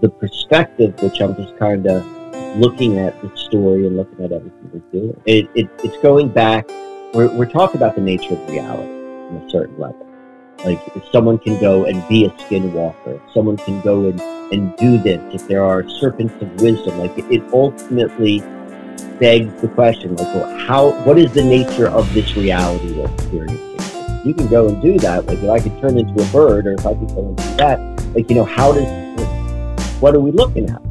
the perspective, which I'm just kind of looking at the story and looking at everything we're doing, it, it, it's going back. We're, we're talking about the nature of reality on a certain level. Like if someone can go and be a skinwalker, someone can go and, and do this, if there are serpents of wisdom, like it, it ultimately begs the question, like, well, how, what is the nature of this reality we're experiencing? You can go and do that. Like, if I could turn into a bird, or if I could go and do that, like, you know, how does, what are we looking at?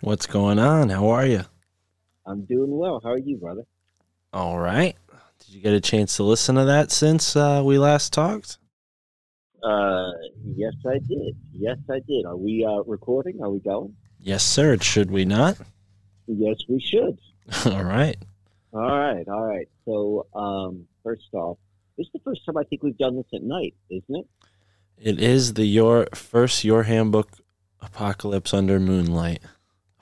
What's going on? How are you? I'm doing well. How are you, brother? All right. Did you get a chance to listen to that since uh, we last talked? Uh, yes, I did. Yes, I did. Are we uh, recording? Are we going? Yes, sir. Should we not? Yes, we should. All right. All right, all right. So, um, first off, this is the first time I think we've done this at night, isn't it? It is the your first your handbook apocalypse under moonlight.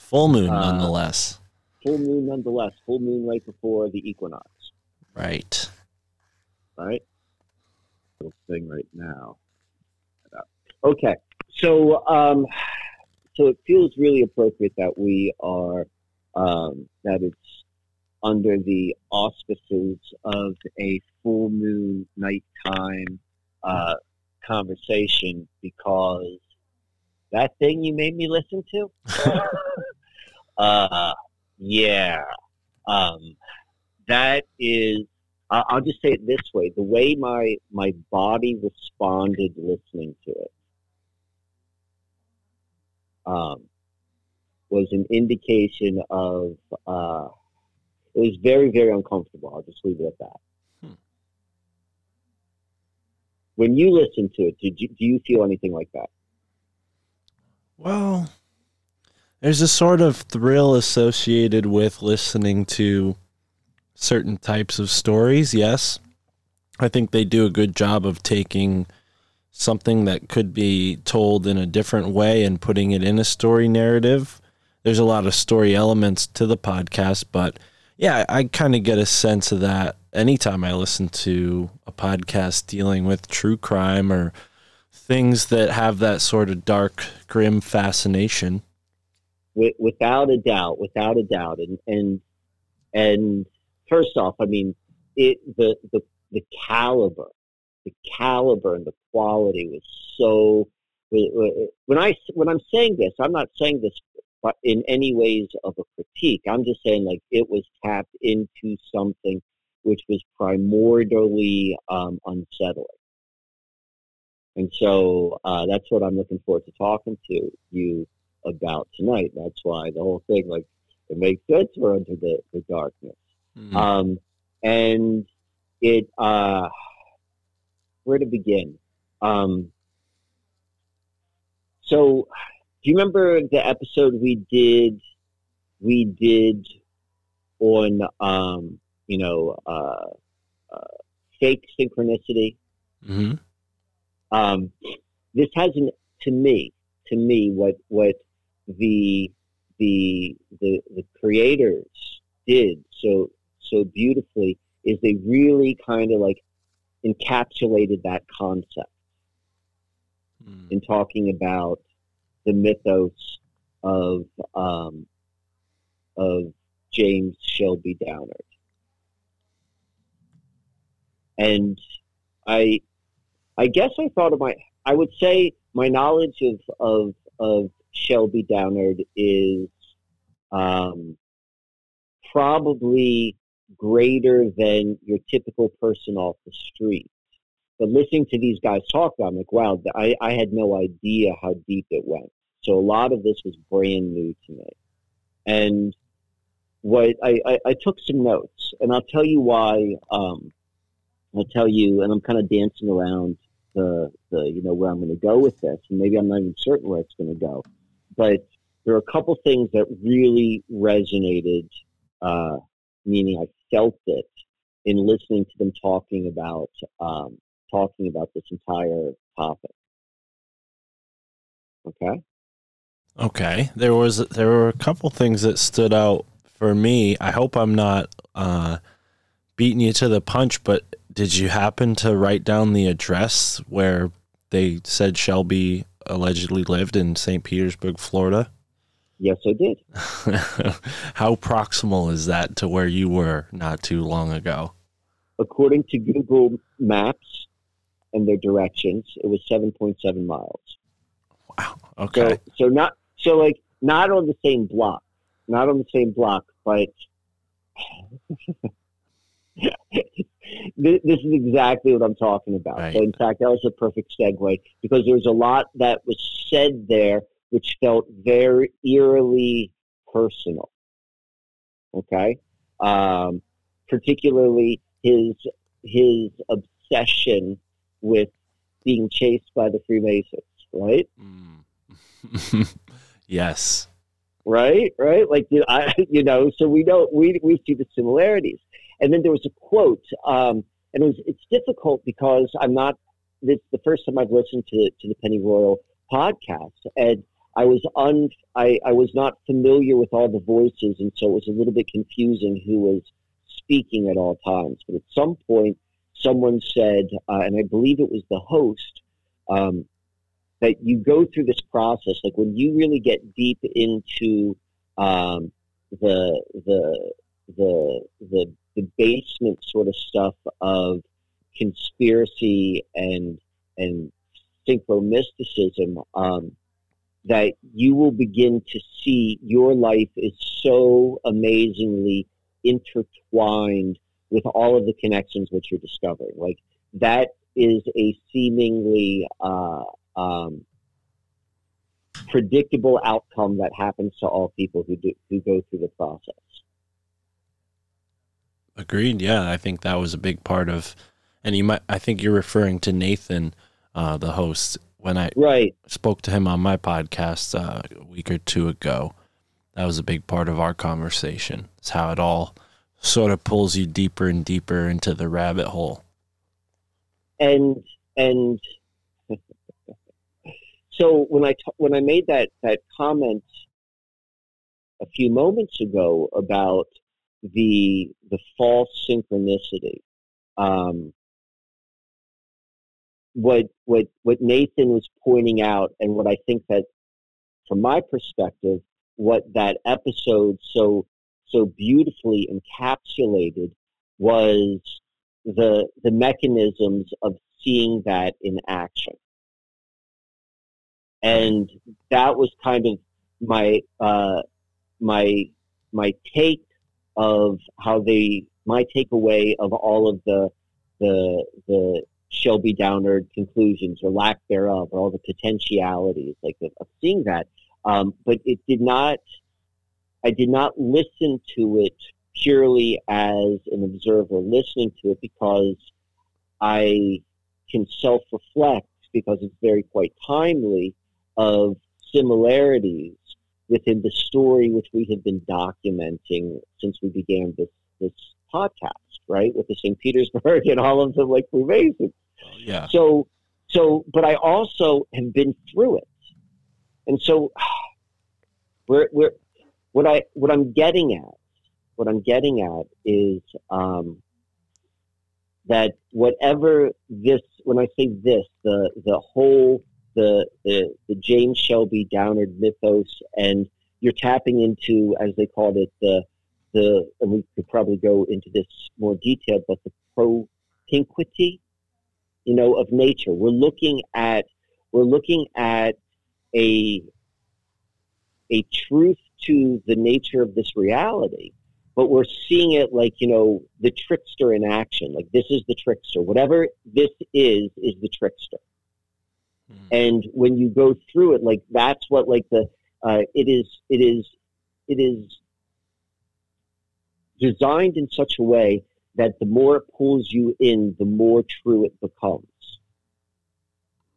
Full moon Uh, nonetheless. Full moon, nonetheless. Full moon right before the equinox. Right. Right. Little thing right now. Okay, so um, so it feels really appropriate that we are um, that it's under the auspices of a full moon nighttime uh, conversation because that thing you made me listen to, uh, yeah, um, that is. I- I'll just say it this way: the way my my body responded listening to it um, was an indication of. Uh, it was very very uncomfortable. I'll just leave it at that. Hmm. When you listen to it, did you, do you feel anything like that? Well, there's a sort of thrill associated with listening to certain types of stories, yes. I think they do a good job of taking something that could be told in a different way and putting it in a story narrative. There's a lot of story elements to the podcast, but yeah, I kind of get a sense of that anytime I listen to a podcast dealing with true crime or things that have that sort of dark, grim fascination. Wi- without a doubt, without a doubt, and and and first off, I mean, it the the the caliber, the caliber and the quality was so. When I when I'm saying this, I'm not saying this in any ways of a critique. I'm just saying like it was tapped into something which was primordially um, unsettling. And so uh, that's what I'm looking forward to talking to you about tonight. That's why the whole thing, like, it makes sense for Under the, the Darkness. Mm. Um, and it, uh, where to begin? Um, so, do you remember the episode we did? We did on, um, you know, uh, uh, fake synchronicity. hmm Um, this hasn't, to me, to me, what what the the the the creators did so so beautifully is they really kind of like encapsulated that concept Mm. in talking about the mythos of um, of James Shelby Downard, and I I guess I thought of my I would say my knowledge of of of Shelby Downard is um, probably greater than your typical person off the street. But listening to these guys talk, I'm like, wow, I, I had no idea how deep it went. So a lot of this was brand new to me. And what I, I, I took some notes, and I'll tell you why. Um, I'll tell you, and I'm kind of dancing around the the you know where I'm going to go with this, and maybe I'm not even certain where it's going to go, but there are a couple things that really resonated, uh, meaning I felt it in listening to them talking about um, talking about this entire topic. Okay. Okay. There was there were a couple things that stood out for me. I hope I'm not uh, beating you to the punch, but did you happen to write down the address where they said Shelby allegedly lived in St. Petersburg, Florida? Yes, I did. How proximal is that to where you were not too long ago? According to Google Maps and their directions, it was 7.7 miles. Wow. Okay. So, so not so like not on the same block, not on the same block, but this, is exactly what I'm talking about. Right. So in fact, that was a perfect segue because there was a lot that was said there which felt very eerily personal. Okay, um, particularly his his obsession with being chased by the Freemasons, right? Mm. yes. Right, right. Like you know, I, you know, so we know we we see the similarities. And then there was a quote, um, and it was it's difficult because I'm not. This the first time I've listened to to the Pennyroyal podcast, and I was un I, I was not familiar with all the voices, and so it was a little bit confusing who was speaking at all times. But at some point, someone said, uh, and I believe it was the host, um, that you go through this process. Like when you really get deep into um, the the the the the basement sort of stuff of conspiracy and and synchromysticism, um, that you will begin to see your life is so amazingly intertwined with all of the connections which you're discovering. Like that is a seemingly uh, um, predictable outcome that happens to all people who do who go through the process. Agreed. Yeah, I think that was a big part of, and you might. I think you're referring to Nathan, uh, the host, when I right spoke to him on my podcast uh, a week or two ago. That was a big part of our conversation. It's how it all sort of pulls you deeper and deeper into the rabbit hole. And and so when I t- when I made that that comment a few moments ago about the the false synchronicity. Um, what what what Nathan was pointing out, and what I think that, from my perspective, what that episode so so beautifully encapsulated was the the mechanisms of seeing that in action, and that was kind of my uh, my my take of how they my takeaway of all of the the the Shelby Downard conclusions or lack thereof, or all the potentialities like of, of seeing that. Um, but it did not. I did not listen to it purely as an observer listening to it because I can self-reflect because it's very quite timely of similarities within the story which we have been documenting since we began this this podcast, right, with the St. Petersburg and all of the like Freemasons. Yeah. So, so, but I also have been through it, and so we're we're what I what I'm getting at, what I'm getting at is um, that whatever this, when I say this, the the whole the, the, the James Shelby Downard mythos, and you're tapping into, as they called it, the the and we could probably go into this more detail, but the propinquity, you know, of nature. We're looking at we're looking at a a truth to the nature of this reality, but we're seeing it like you know the trickster in action. Like this is the trickster. Whatever this is is the trickster. Mm-hmm. And when you go through it, like that's what like the uh, it is it is it is designed in such a way that the more it pulls you in, the more true it becomes.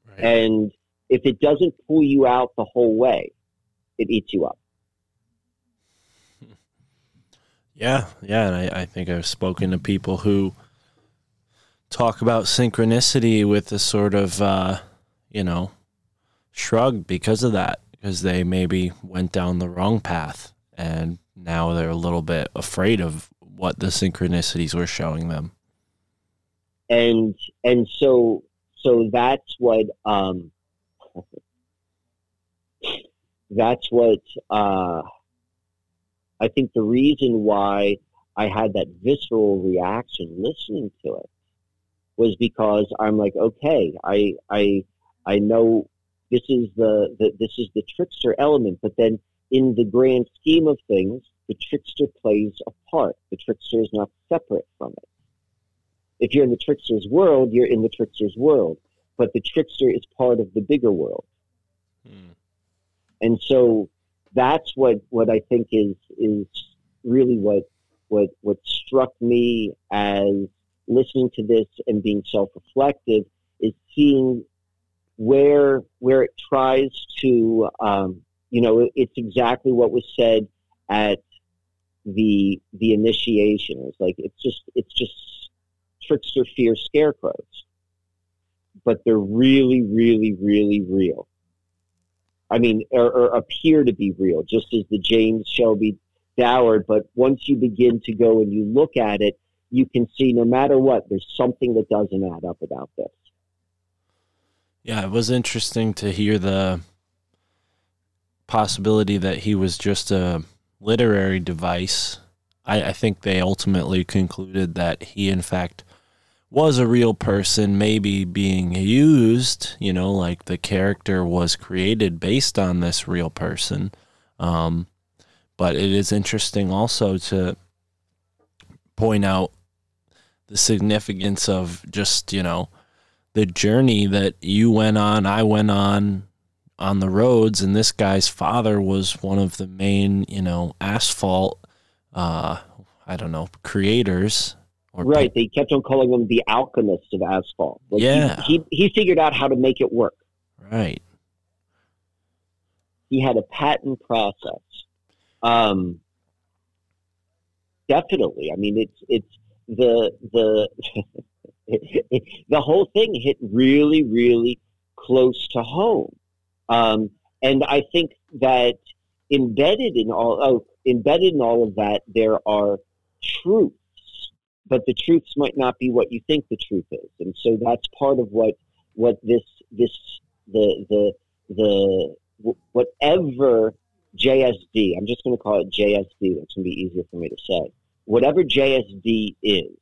Right. And if it doesn't pull you out the whole way, it eats you up. Yeah, yeah, and I, I think I've spoken to people who talk about synchronicity with a sort of, uh, you know, shrug because of that, because they maybe went down the wrong path and now they're a little bit afraid of what the synchronicities were showing them. And and so so that's what um that's what uh I think the reason why I had that visceral reaction listening to it was because I'm like, okay, I I I know this is the, the this is the trickster element, but then in the grand scheme of things, the trickster plays a part. The trickster is not separate from it. If you're in the trickster's world, you're in the trickster's world, but the trickster is part of the bigger world. Hmm. And so that's what, what I think is is really what what what struck me as listening to this and being self-reflective is seeing where where it tries to um, you know it's exactly what was said at the the initiation. It's like it's just it's just trickster fear scarecrows. But they're really really really real. I mean or, or appear to be real just as the james shelby Downard but once you begin to go and you look at it you can see no matter what there's something that doesn't add up about this yeah, it was interesting to hear the possibility that he was just a literary device. I, I think they ultimately concluded that he, in fact, was a real person, maybe being used, you know, like the character was created based on this real person. Um, but it is interesting also to point out the significance of just, you know, the journey that you went on, I went on on the roads, and this guy's father was one of the main, you know, asphalt, uh, I don't know, creators. right. Pe- they kept on calling him the alchemist of asphalt. Like yeah. He, he, he figured out how to make it work. Right. He had a patent process. Um, definitely. I mean, it's, it's the, the, the whole thing hit really, really close to home. Um, and I think that embedded in all oh, embedded in all of that, there are truths, but the truths might not be what you think the truth is, and so that's part of what what this this the the the whatever JSD. I'm just going to call it JSD. That's going to be easier for me to say. Whatever JSD is,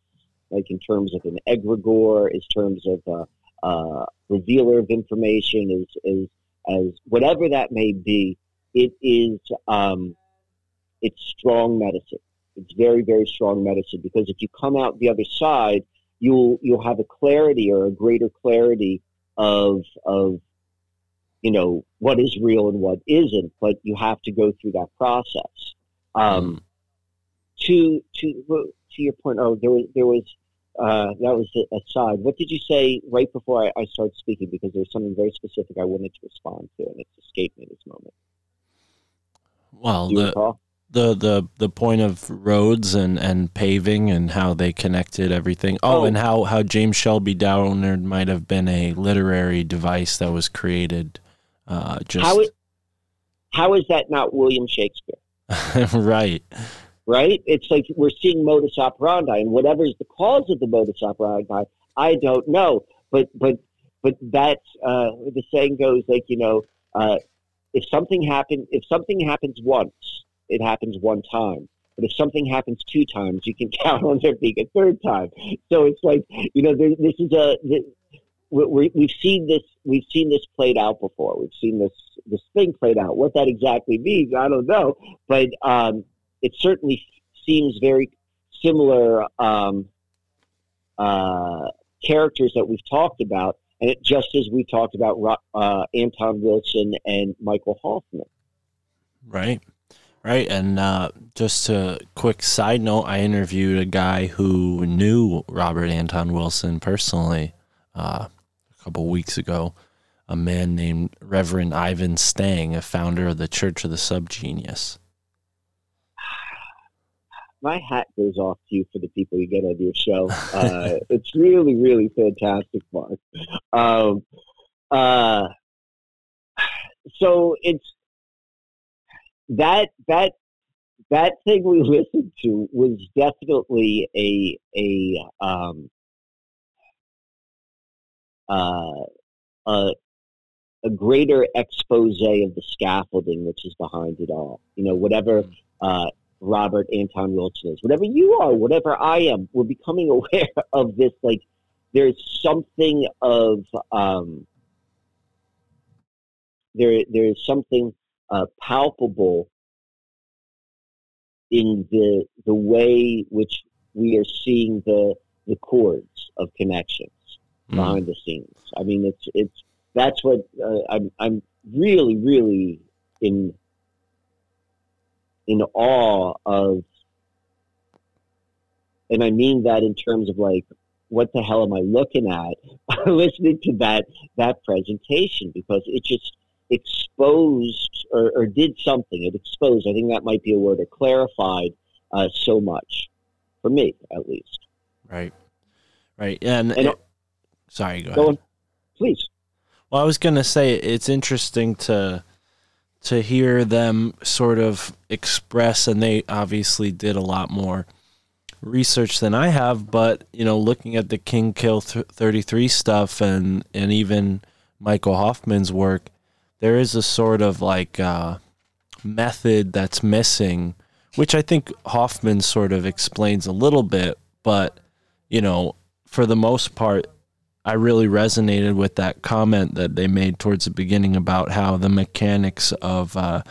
like in terms of an egregore, in terms of a, a revealer of information, is is as whatever that may be. It is um, it's strong medicine. It's very very strong medicine because if you come out the other side, you'll you'll have a clarity or a greater clarity of of you know what is real and what isn't. But you have to go through that process. Um, mm. To to to your point, oh, there was there was uh, that was aside. What did you say right before I, I started speaking? Because there's something very specific I wanted to respond to, and it's escaped me this moment. Well, the, the the the point of roads and and paving and how they connected everything. Oh, oh. and how how James Shelby Downard might have been a literary device that was created. Uh, just how is, how is that not William Shakespeare? right right? It's like we're seeing modus operandi, and whatever is the cause of the modus operandi, I don't know. But but but that's uh, the saying goes like you know, uh, if something happens, if something happens once, it happens one time. But if something happens two times, you can count on there being a third time. So it's like you know, there, this is a. we we've seen this. We've seen this played out before. We've seen this this thing played out. What that exactly means, I don't know. But um, it certainly seems very similar um, uh, characters that we've talked about, and it, just as we talked about uh, Anton Wilson and Michael Hoffman. Right, Right. And uh, just a quick side note, I interviewed a guy who knew Robert Anton Wilson personally uh, a couple weeks ago, a man named Reverend Ivan Stang, a founder of the Church of the Subgenius. My hat goes off to you for the people you get on your show. Uh, it's really, really fantastic, Mark. Um, uh, so it's that that that thing we listened to was definitely a a um uh a a greater expose of the scaffolding which is behind it all. You know, whatever uh, Robert Anton Wilson is, whatever you are, whatever I am, we're becoming aware of this. Like, there's something of um, there. There is something uh, palpable in the the way which we are seeing the the chords of connections mm. behind the scenes. I mean, it's it's that's what uh, I'm I'm really really in in awe of, and I mean that in terms of like, what the hell am I looking at listening to that that presentation because it just exposed or, or, did something. It exposed. I think that might be a word. It clarified uh, so much for me, at least. Right, right, and, and it, sorry, go, go ahead. On, please. Well, I was going to say it's interesting to to hear them sort of express, and they obviously did a lot more research than I have. But you know, looking at the King Kill thirty three stuff, and and even Michael Hoffman's work, there is a sort of like uh, method that's missing, which I think Hoffman sort of explains a little bit, but you know, for the most part, I really resonated with that comment that they made towards the beginning about how the mechanics of uh,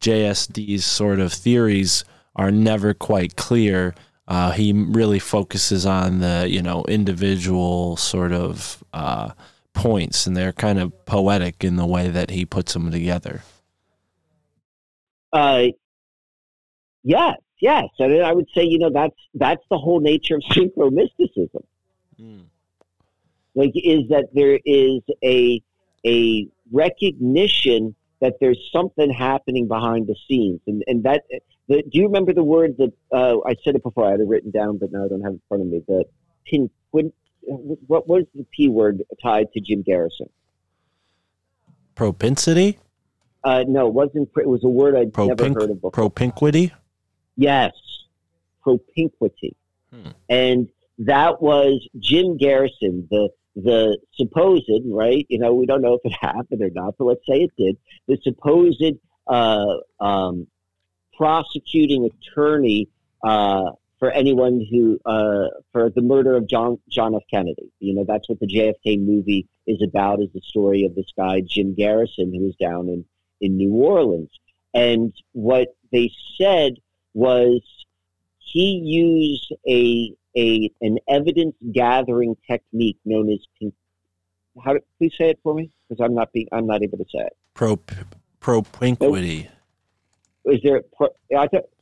JSD's sort of theories are never quite clear. Uh, he really focuses on the you know individual sort of uh, points, and they're kind of poetic in the way that he puts them together. Uh, yes, yes, and I would say you know that's that's the whole nature of synchromysticism. Mm. Like, is that there is a a recognition that there's something happening behind the scenes, and and that. The, do you remember the word that uh, I said it before? I had it written down, but now I don't have it in front of me. The pin, what was the P word tied to Jim Garrison? Propensity? Uh, no, it wasn't. It was a word I'd Propink- never heard of before. Propinquity? Yes, propinquity. Hmm. And that was Jim Garrison, the the supposed right. You know, we don't know if it happened or not, but let's say it did. The supposed uh, um, prosecuting attorney uh, for anyone who uh, for the murder of John John F. Kennedy. You know, that's what the JFK movie is about. Is the story of this guy Jim Garrison who was down in in New Orleans, and what they said was he used a a an evidence gathering technique known as how do, please say it for me because I'm not being I'm not able to say it. Pro propinquity. Is there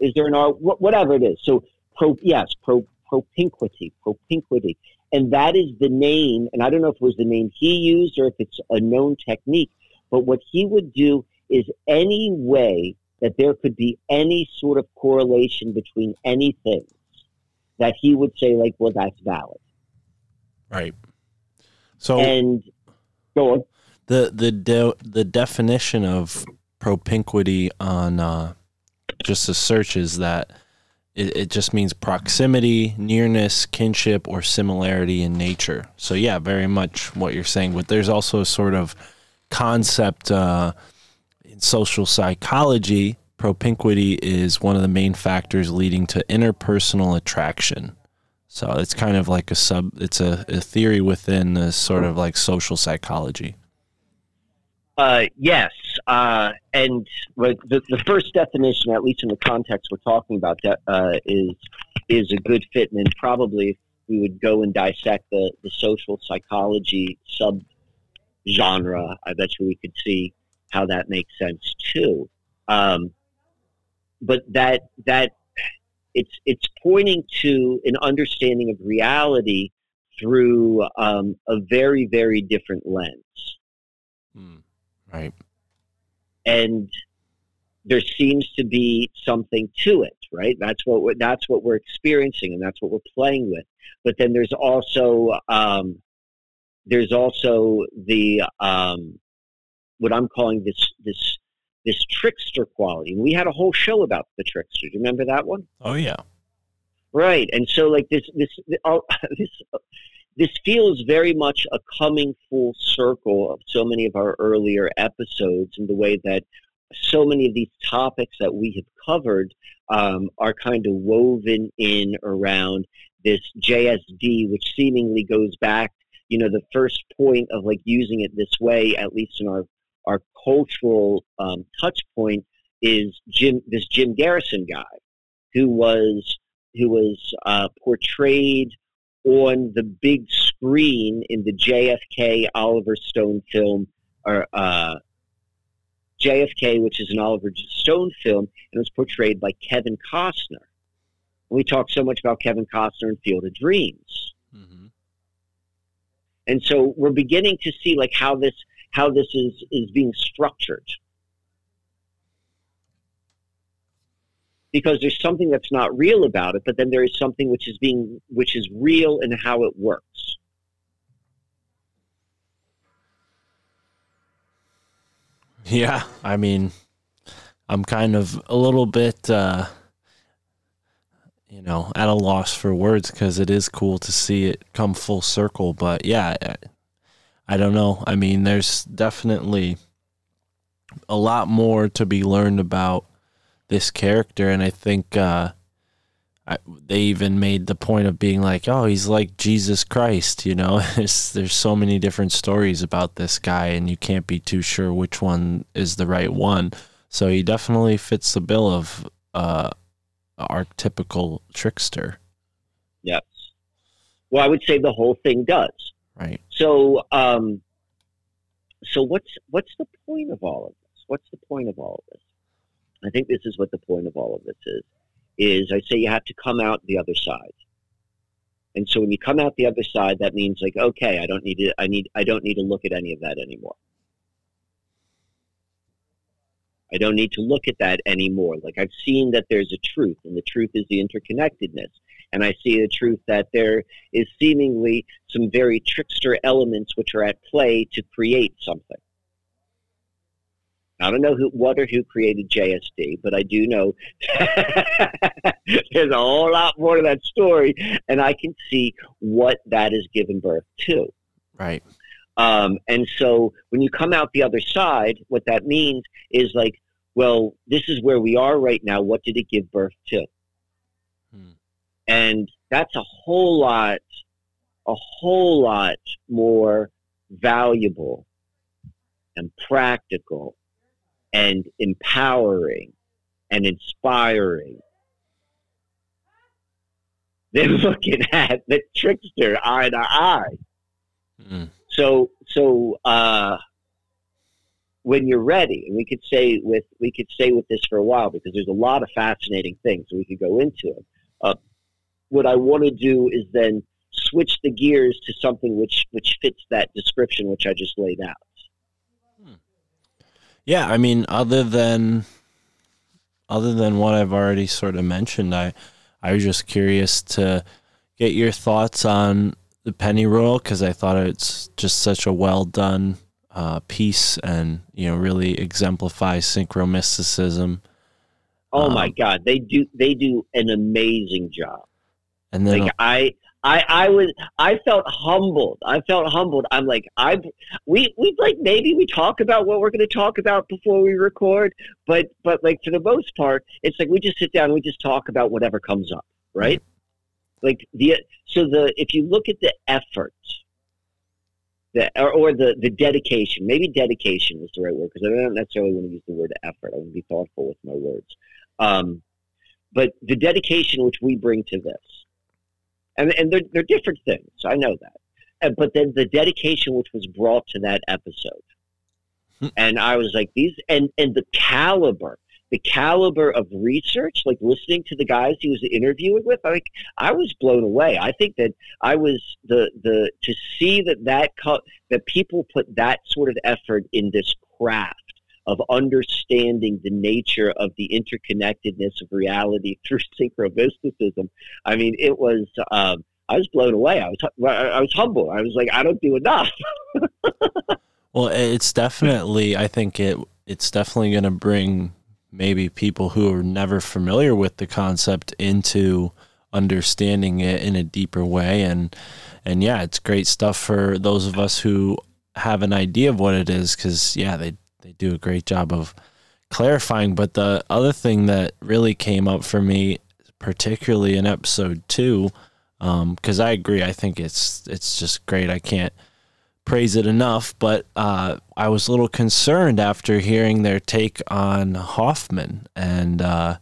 is there an R whatever it is? So pro yes pro propinquity propinquity, and that is the name. And I don't know if it was the name he used or if it's a known technique. But what he would do is any way that there could be any sort of correlation between anything that he would say like, well, that's valid. Right. So and go on. The the de- the definition of propinquity on uh, just a search is that it, it just means proximity, nearness, kinship, or similarity in nature. So yeah, very much what you're saying. But there's also a sort of concept uh, in social psychology propinquity is one of the main factors leading to interpersonal attraction. So it's kind of like a sub. It's a, a theory within the sort of like social psychology. Uh, yes, uh, and the, the first definition, at least in the context we're talking about, uh, is is a good fit, and probably we would go and dissect the, the social psychology sub genre. I bet you we could see how that makes sense too. Um, but that that it's it's pointing to an understanding of reality through um, a very very different lens. Mm, right. And there seems to be something to it, right? That's what we're, that's what we're experiencing, and that's what we're playing with. But then there's also um, there's also the um, what I'm calling this this this trickster quality. And we had a whole show about the trickster. Do you remember that one? Oh yeah. Right. And so like this this uh, this this feels very much a coming full circle of so many of our earlier episodes in the way that so many of these topics that we have covered um, are kind of woven in around this JSD, which seemingly goes back, you know, the first point of like using it this way, at least in our our cultural um, touch point, is Jim this Jim Garrison guy, who was who was uh, portrayed on the big screen in the JFK Oliver Stone film, or uh, JFK, which is an Oliver Stone film, and was portrayed by Kevin Costner. We talk so much about Kevin Costner in Field of Dreams. Mm-hmm. And so we're beginning to see like how this how this is is being structured. Because there's something that's not real about it, but then there is something which is being which is real in how it works. Yeah, I mean, I'm kind of a little bit, uh, you know, at a loss for words because it is cool to see it come full circle. But yeah, I, don't know. I mean, there's definitely a lot more to be learned about this character, and I think uh, I, they even made the point of being like, "Oh, he's like Jesus Christ," you know. there's, there's so many different stories about this guy, and you can't be too sure which one is the right one. So he definitely fits the bill of uh, archetypical trickster. Yes. Well, I would say the whole thing does. Right. So, um, so what's what's the point of all of this? What's the point of all of this? I think this is what the point of all of this is is I say you have to come out the other side. And so when you come out the other side, that means like, okay, I don't need to, I need, I don't need to look at any of that anymore. I don't need to look at that anymore. Like I've seen that there's a truth, and the truth is the interconnectedness. And I see the truth that there is seemingly some very trickster elements which are at play to create something. I don't know who, what or who created JSD, but I do know there's a whole lot more to that story, and I can see what that has given birth to. Right. Um, and so when you come out the other side, what that means is like, well, this is where we are right now. What did it give birth to? And that's a whole lot, a whole lot more valuable and practical and empowering and inspiring than looking at the trickster eye to eye. Mm. So, so uh, when you're ready, and we could say with we could stay with this for a while because there's a lot of fascinating things we could go into. Uh, what I want to do is then switch the gears to something which which fits that description which I just laid out. Yeah, I mean, other than other than what I've already sort of mentioned, I I was just curious to get your thoughts on the Pennyroyal because I thought it's just such a well done uh, piece and you know really exemplifies synchromysticism. Oh um, my God, they do they do an amazing job. And then like I I, I was I felt humbled. I felt humbled. I'm like I we we like maybe we talk about what we're going to talk about before we record, but but like for the most part, it's like we just sit down and we just talk about whatever comes up, right? Like the so the if you look at the effort, the or, or the the dedication, maybe dedication is the right word because I don't necessarily want to use the word effort. I want to be thoughtful with my words. Um, but the dedication which we bring to this and and they're they're different things. I know that, and, but then the dedication which was brought to that episode, hmm. and I was like these and and the caliber, the caliber of research, like listening to the guys he was interviewing with, like I was blown away. I think that I was the the to see that that that people put that sort of effort in this craft of understanding the nature of the interconnectedness of reality through synchromysticism. I mean, it was. Um, I was blown away. I was I was humble. I was like, I don't do enough. well, it's definitely. I think it it's definitely going to bring maybe people who are never familiar with the concept into understanding it in a deeper way and and yeah it's great stuff for those of us who have an idea of what it is because yeah they they do a great job of clarifying but the other thing that really came up for me particularly in episode two because um, i agree i think it's it's just great i can't praise it enough, but uh, I was a little concerned after hearing their take on Hoffman and uh,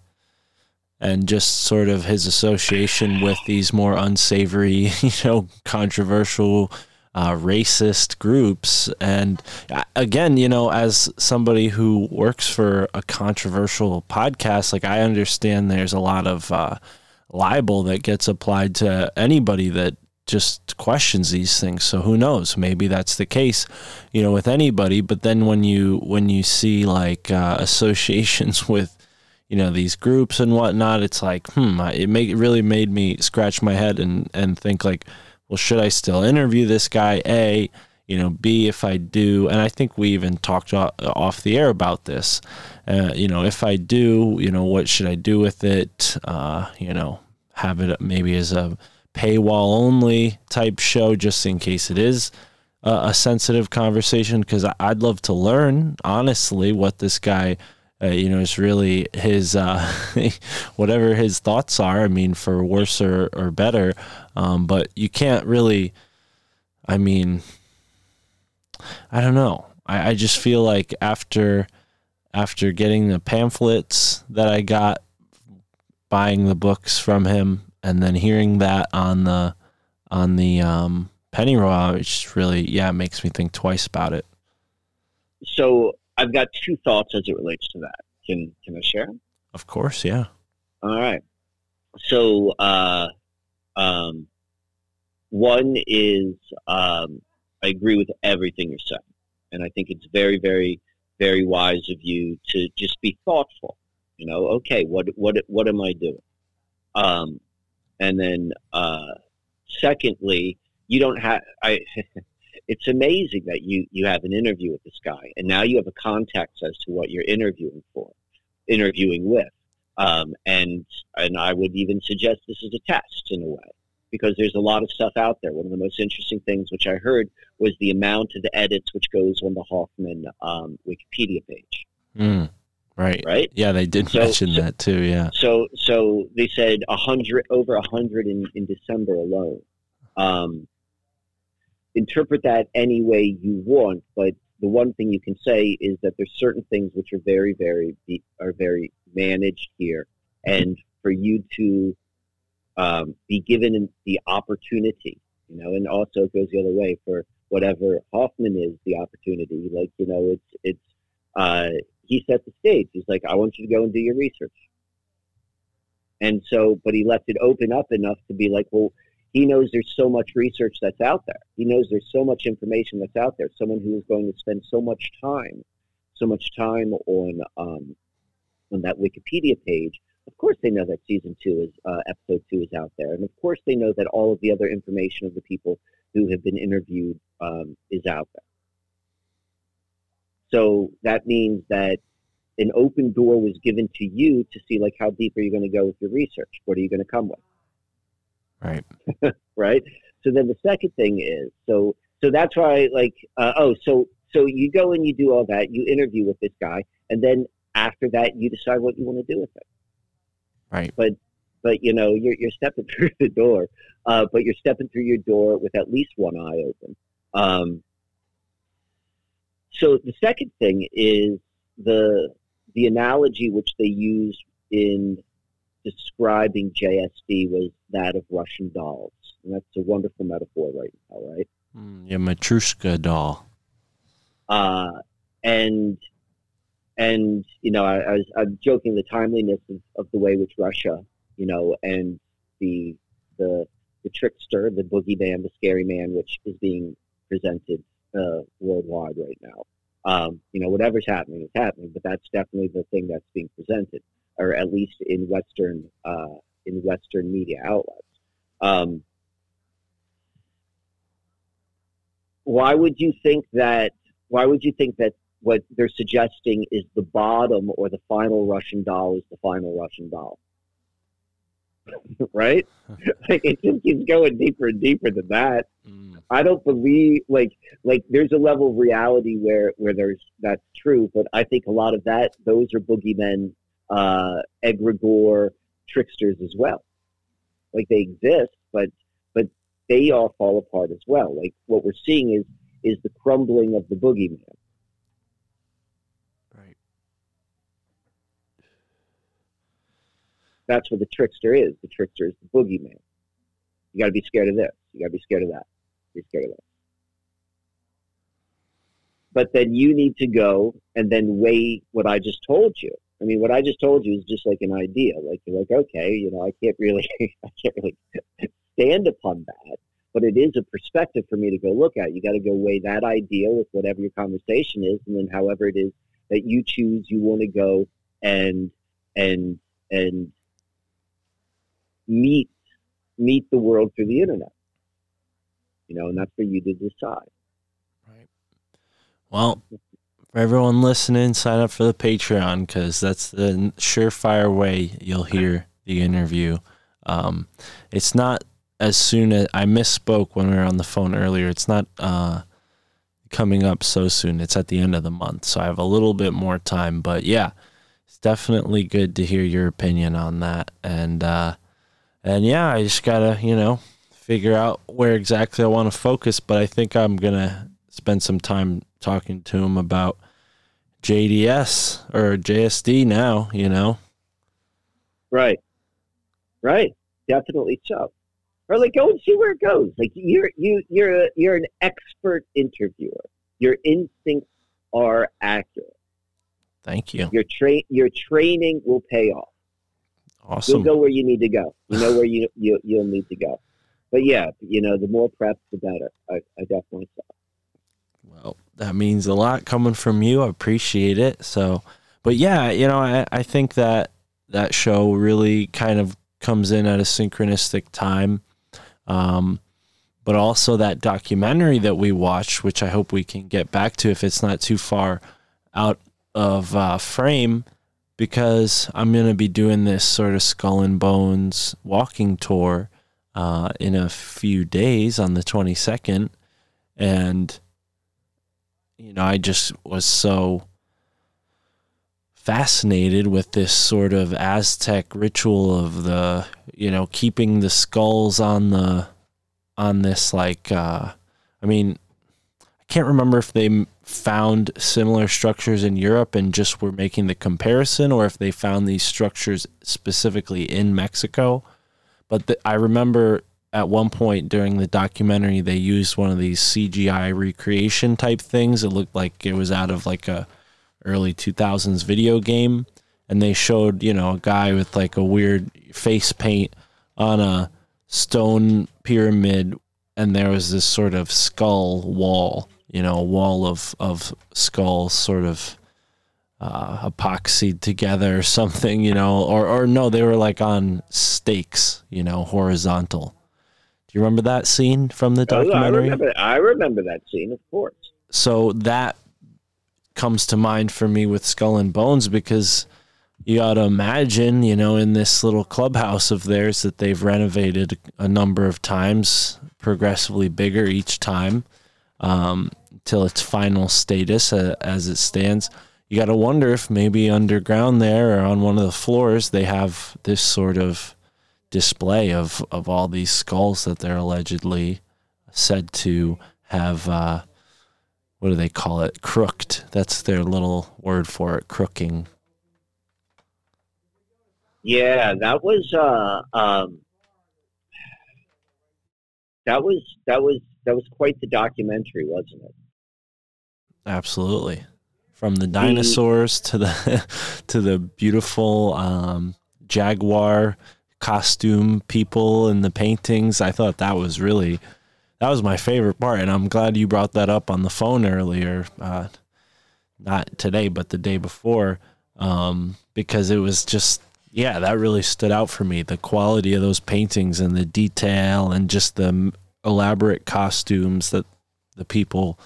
and just sort of his association with these more unsavory, you know, controversial, uh, racist groups. And uh, again, you know, as somebody who works for a controversial podcast, like I understand there's a lot of uh, libel that gets applied to anybody that just questions these things. So who knows? Maybe that's the case, you know, with anybody. But then when you when you see like uh, associations with, you know, these groups and whatnot, it's like, hmm, it make it really made me scratch my head and and think like, well, should I still interview this guy? A, you know, B, if I do, and I think we even talked off the air about this. Uh, you know, if I do, you know, what should I do with it? Uh, you know, have it maybe as a paywall only type show just in case it is a, a sensitive conversation because I'd love to learn honestly what this guy uh, you know it's really his uh, whatever his thoughts are I mean for worse or, or better um, but you can't really I mean I don't know I, I just feel like after after getting the pamphlets that I got buying the books from him and then hearing that on the on the um, Pennyroyal, it's really yeah, it makes me think twice about it. So I've got two thoughts as it relates to that. Can can I share? Of course, yeah. All right. So uh, um, one is um, I agree with everything you're saying, and I think it's very, very, very wise of you to just be thoughtful. You know, okay, what what what am I doing? Um, and then, uh, secondly, you don't have. I. it's amazing that you you have an interview with this guy, and now you have a context as to what you're interviewing for, interviewing with. Um, and and I would even suggest this is a test in a way because there's a lot of stuff out there. One of the most interesting things which I heard was the amount of the edits which goes on the Hoffman um, Wikipedia page. Mm. Right. Right. Yeah, they did so, mention so, that too. Yeah. So so they said a hundred over a hundred in, in December alone. Um, interpret that any way you want, but the one thing you can say is that there's certain things which are very very are very managed here, and for you to um, be given the opportunity, you know, and also it goes the other way for whatever Hoffman is the opportunity. Like you know, it's it's uh, he set the stage. He's like, I want you to go and do your research. And so, but he left it open up enough to be like, well, he knows there's so much research that's out there. He knows there's so much information that's out there. Someone who is going to spend so much time, so much time on um, on that Wikipedia page. Of course, they know that season two is uh, episode two is out there, and of course, they know that all of the other information of the people who have been interviewed um, is out there. So that means that an open door was given to you to see like how deep are you going to go with your research? What are you going to come with? Right. right. So then the second thing is so so that's why like uh, oh so so you go and you do all that you interview with this guy and then after that you decide what you want to do with it. Right. But but you know you're you're stepping through the door, uh, but you're stepping through your door with at least one eye open. Um, so the second thing is the the analogy which they use in describing JSD was that of Russian dolls. And that's a wonderful metaphor right now, right? Mm, yeah, Matryoshka doll. Uh, and and you know, I, I was I'm joking the timeliness of, of the way which Russia, you know, and the the the trickster, the boogeyman, the scary man, which is being presented uh, worldwide right now. Um, you know, whatever's happening is happening, but that's definitely the thing that's being presented, or at least in Western uh, in Western media outlets. Um, why would you think that? Why would you think that what they're suggesting is the bottom or the final Russian doll is the final Russian doll? right? like it just keeps going deeper and deeper than that. Mm. I don't believe like like there's a level of reality where where there's that's true, but I think a lot of that those are boogeymen, uh, egregore tricksters as well. Like they exist, but but they all fall apart as well. Like what we're seeing is is the crumbling of the boogeyman. Right. That's what the trickster is. The trickster is the boogeyman. You got to be scared of this. You got to be scared of that. Be scared of that. But then you need to go and then weigh what I just told you. I mean, what I just told you is just like an idea. Like you're like, okay, you know, I can't really, I can't really stand upon that. But it is a perspective for me to go look at. You got to go weigh that idea with whatever your conversation is, and then however it is that you choose, you want to go and and and meet meet the world through the internet. You know, and that's for you to decide. Right. Well, for everyone listening, sign up for the Patreon because that's the surefire way you'll hear the interview. Um, it's not as soon as I misspoke when we were on the phone earlier. It's not uh, coming up so soon. It's at the end of the month, so I have a little bit more time. But yeah, it's definitely good to hear your opinion on that. And uh, and yeah, I just gotta you know figure out where exactly I want to focus. But I think I'm gonna spend some time talking to him about JDS or JSD now. You know, right, right, definitely so. Or like go and see where it goes. Like you're you you're a, you're an expert interviewer. Your instincts are accurate. Thank you. Your train your training will pay off. Awesome. You'll go where you need to go. You know where you, you you'll need to go. But yeah, you know, the more prep, the better. I, I definitely saw. That means a lot coming from you. I appreciate it. So, but yeah, you know, I, I think that that show really kind of comes in at a synchronistic time. Um, but also that documentary that we watched, which I hope we can get back to if it's not too far out of uh, frame because I'm going to be doing this sort of skull and bones walking tour uh, in a few days on the 22nd. And, you know, I just was so fascinated with this sort of Aztec ritual of the, you know, keeping the skulls on the, on this, like, uh, I mean, I can't remember if they found similar structures in Europe and just were making the comparison, or if they found these structures specifically in Mexico. But the, I remember at one point during the documentary, they used one of these CGI recreation type things. It looked like it was out of like a early 2000s video game. And they showed, you know, a guy with like a weird face paint on a stone pyramid. And there was this sort of skull wall you know, a wall of, of skulls sort of uh, epoxied together or something, you know, or, or no, they were like on stakes, you know, horizontal. Do you remember that scene from the documentary? Oh, I remember, I remember that scene, of course. So that comes to mind for me with Skull and Bones because you got to imagine, you know, in this little clubhouse of theirs that they've renovated a number of times, progressively bigger each time. Um, till its final status uh, as it stands. You got to wonder if maybe underground there or on one of the floors they have this sort of display of, of all these skulls that they're allegedly said to have. Uh, what do they call it? Crooked. That's their little word for it. Crooking. Yeah, that was uh, um, that was that was that was quite the documentary, wasn't it? Absolutely. from the dinosaurs to the to the beautiful um, jaguar costume people and the paintings. I thought that was really that was my favorite part, and I'm glad you brought that up on the phone earlier. Uh, not today, but the day before, um, because it was just yeah, that really stood out for me. The quality of those paintings and the detail and just the elaborate costumes that the people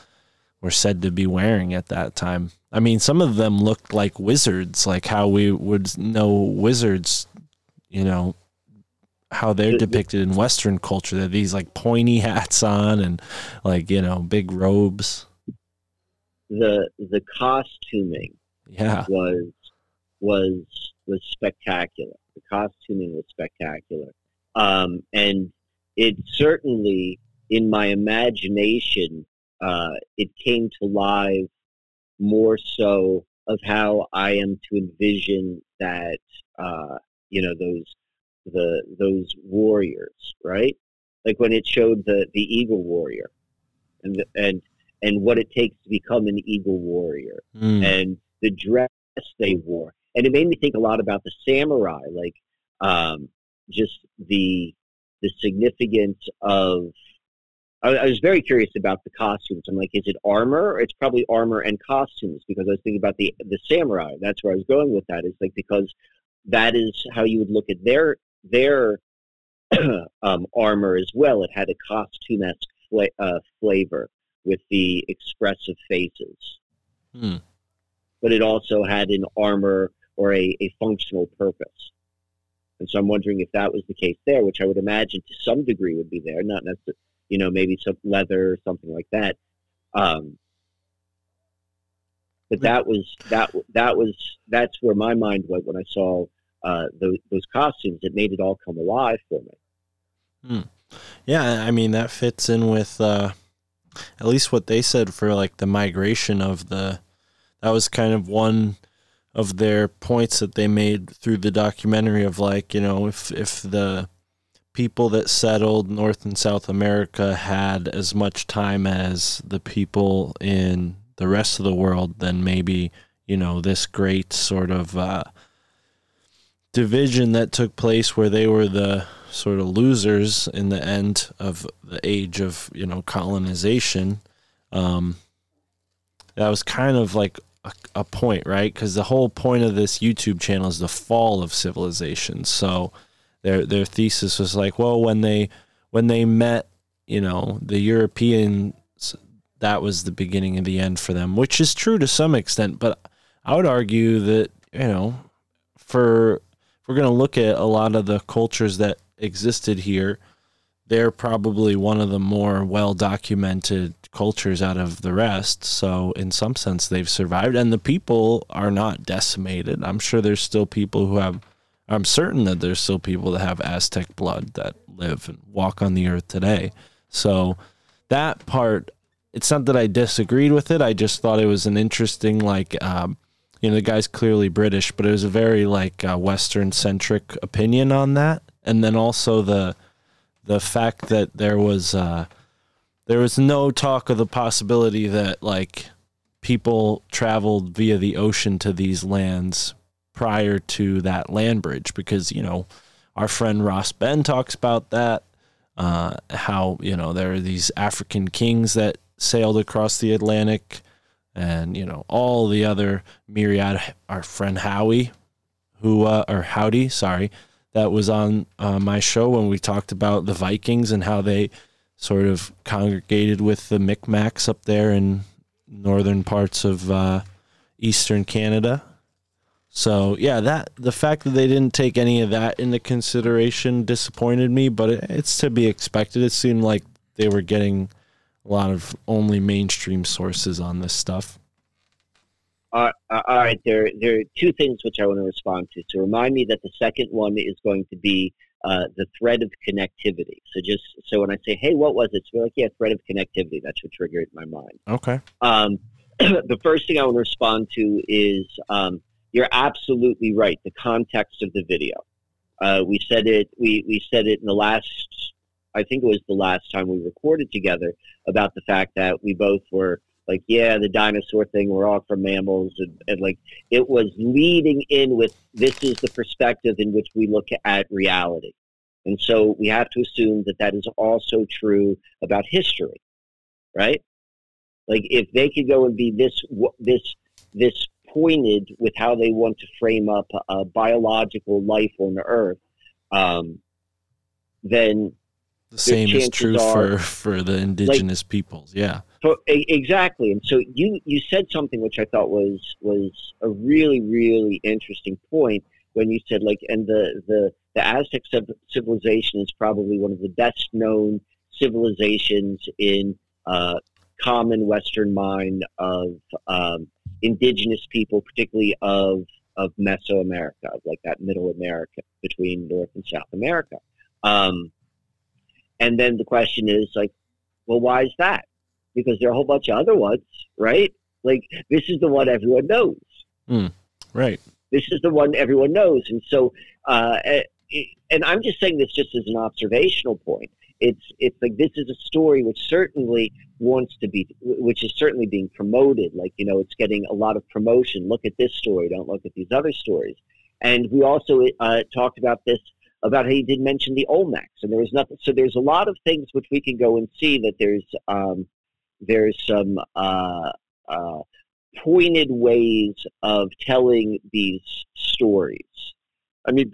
were said to be wearing at that time. I mean, some of them looked like wizards, like how we would know wizards, you know, how they're depicted in Western culture. They're these like pointy hats on and like, you know, big robes. The the costuming yeah. was was was spectacular. The costuming was spectacular. Um, and it certainly in my imagination uh, it came to life more so of how I am to envision that uh, you know those the those warriors, right? Like when it showed the the eagle warrior, and the, and and what it takes to become an eagle warrior, mm. and the dress they wore, and it made me think a lot about the samurai, like um, just the the significance of I, I, was very curious about the costumes. I'm like, is it armor? It's probably armor and costumes because I was thinking about the the samurai. That's where I was going with that. Is like because that is how you would look at their their um, armor as well. It had a costume fla- uh, flavor with the expressive faces, hmm. but it also had an armor or a, a functional purpose. And so I'm wondering if that was the case there, which I would imagine to some degree would be there, not necessarily you know, maybe some leather or something like that. Um, but that was that that was that's where my mind went when I saw uh, those, those costumes. It made it all come alive for me. Hmm. Yeah, I mean that fits in with uh, at least what they said for like the migration of the. That was kind of one of their points that they made through the documentary of like you know if if the people that settled North and South America had as much time as the people in the rest of the world, then maybe, you know, this great sort of uh, division that took place where they were the sort of losers in the end of the age of, you know, colonization. Um, that was kind of like a, a point, right? Because the whole point of this YouTube channel is the fall of civilization. So, their their thesis was like, well, when they when they met, you know, the Europeans, that was the beginning of the end for them, which is true to some extent. But I would argue that you know, for we're going to look at a lot of the cultures that existed here, they're probably one of the more well documented cultures out of the rest. So, in some sense, they've survived, and the people are not decimated. I'm sure there's still people who have I'm certain that there's still people that have Aztec blood that live and walk on the earth today. So that part, it's not that I disagreed with it. I just thought it was an interesting, like, um, you know, the guy's clearly British, but it was a very like uh, Western centric opinion on that. And then also the the fact that there was uh, there was no talk of the possibility that like people traveled via the ocean to these lands prior to that land bridge because you know our friend Ross Ben talks about that uh, how you know there are these African kings that sailed across the Atlantic and you know all the other myriad our friend Howie who uh, or Howdy sorry that was on uh, my show when we talked about the Vikings and how they sort of congregated with the Micmacs up there in northern parts of uh, eastern Canada so yeah, that the fact that they didn't take any of that into consideration disappointed me, but it, it's to be expected. It seemed like they were getting a lot of only mainstream sources on this stuff. Uh, all right, there there are two things which I want to respond to. So remind me that the second one is going to be uh, the thread of connectivity. So just so when I say, "Hey, what was it?" So like, "Yeah, thread of connectivity." That's what triggered it in my mind. Okay. Um, the first thing I want to respond to is um, you're absolutely right. The context of the video. Uh, we said it. We we said it in the last. I think it was the last time we recorded together about the fact that we both were like yeah, the dinosaur thing, we're all from mammals, and, and like it was leading in with this is the perspective in which we look at reality, and so we have to assume that that is also true about history, right? Like if they could go and be this this this pointed with how they want to frame up a biological life on Earth, um, then the same is true are, for for the indigenous like, peoples. Yeah, for, exactly. And so you you said something which I thought was was a really really interesting point when you said like, and the the the Aztec civilization is probably one of the best known civilizations in uh, common Western mind of um, indigenous people, particularly of of Mesoamerica, like that Middle America between North and South America. Um, and then the question is like, well, why is that? Because there are a whole bunch of other ones, right? Like this is the one everyone knows. Mm, right. This is the one everyone knows, and so, uh, and I'm just saying this just as an observational point. It's it's like this is a story which certainly wants to be, which is certainly being promoted. Like you know, it's getting a lot of promotion. Look at this story. Don't look at these other stories. And we also uh, talked about this about how he did mention the Olmecs, and there was nothing. So there's a lot of things which we can go and see that there's um, there's some uh, uh, pointed ways of telling these stories. I mean,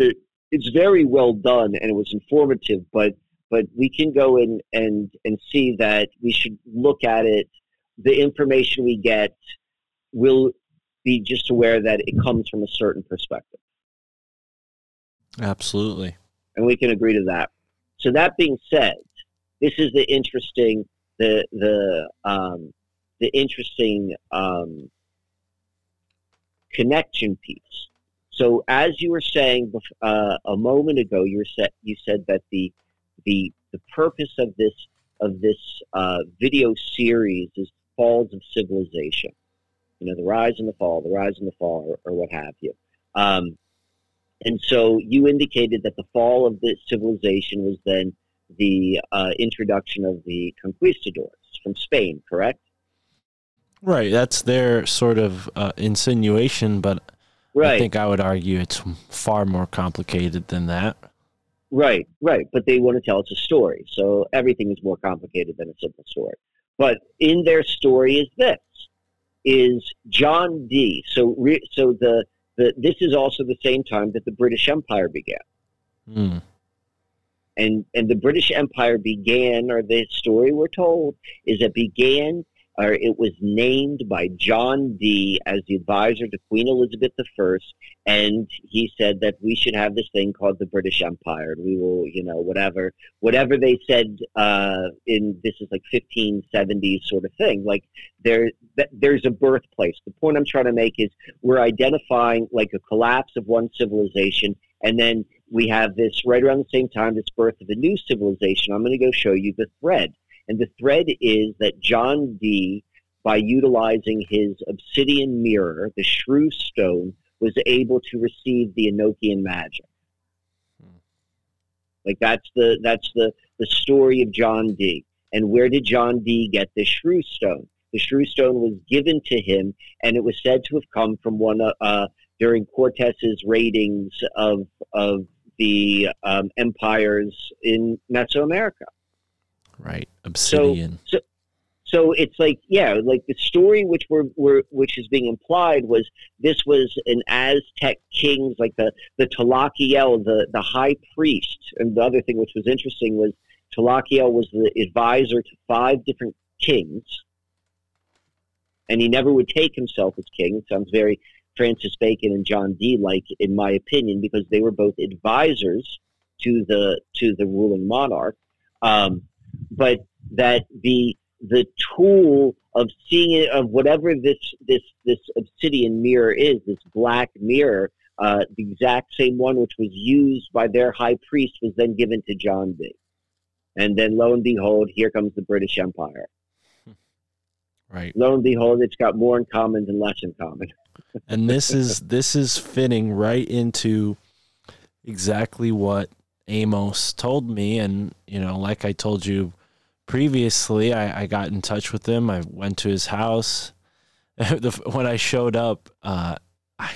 it's very well done and it was informative, but but we can go in and and see that we should look at it. The information we get will be just aware that it comes from a certain perspective. Absolutely. And we can agree to that. So that being said, this is the interesting the the um, the interesting um, connection piece. So as you were saying uh, a moment ago, you set, you said that the the the purpose of this of this uh, video series is falls of civilization. You know, the rise and the fall, the rise and the fall, or, or what have you. Um, and so you indicated that the fall of the civilization was then the uh, introduction of the conquistadors from Spain, correct? Right. That's their sort of uh, insinuation, but right. I think I would argue it's far more complicated than that. Right, right. But they want to tell us a story. So everything is more complicated than a simple story. But in their story is this is John Dee So re, so the the, this is also the same time that the British Empire began. Mm. And, and the British Empire began, or the story we're told, is it began it was named by John Dee as the advisor to Queen Elizabeth I, and he said that we should have this thing called the British Empire, we will, you know, whatever, whatever they said uh, in this is like 1570s sort of thing. Like there, there's a birthplace. The point I'm trying to make is we're identifying like a collapse of one civilization, and then we have this right around the same time, this birth of a new civilization. I'm going to go show you the thread. And the thread is that John Dee, by utilizing his obsidian mirror, the shrew stone, was able to receive the Enochian magic. Hmm. Like that's the that's the the story of John Dee. And where did John Dee get the shrew stone? The shrew stone was given to him, and it was said to have come from one uh, uh during Cortez's raidings of of the um, empires in Mesoamerica. Right. Obsidian. So, so, so it's like, yeah, like the story which were, were which is being implied was this was an Aztec king's like the the Tlacael, the the high priest. And the other thing which was interesting was Tlacael was the advisor to five different kings, and he never would take himself as king. It sounds very Francis Bacon and John Dee like, in my opinion, because they were both advisors to the to the ruling monarch. Um, but that the the tool of seeing it of whatever this this this obsidian mirror is, this black mirror, uh, the exact same one which was used by their high priest was then given to John Dee And then lo and behold, here comes the British Empire. Right. Lo and behold, it's got more in common than less in common. and this is this is fitting right into exactly what Amos told me, and you know, like I told you previously I, I got in touch with him. I went to his house. when I showed up, uh,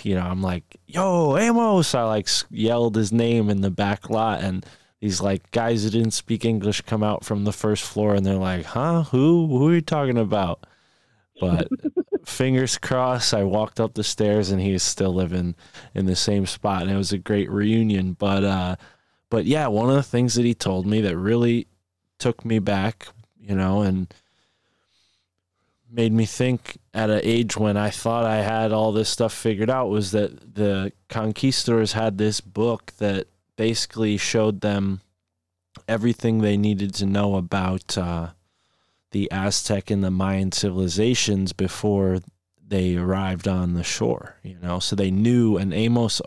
you know, I'm like, "Yo, Amos!" I like yelled his name in the back lot, and these like guys who didn't speak English come out from the first floor, and they're like, "Huh? Who? Who are you talking about?" But fingers crossed, I walked up the stairs, and he's still living in the same spot, and it was a great reunion. But uh, but yeah, one of the things that he told me that really took me back, you know, and made me think at an age when I thought I had all this stuff figured out was that the conquistadors had this book that basically showed them everything they needed to know about uh, the Aztec and the Mayan civilizations before they arrived on the shore. You know, so they knew. And Amos,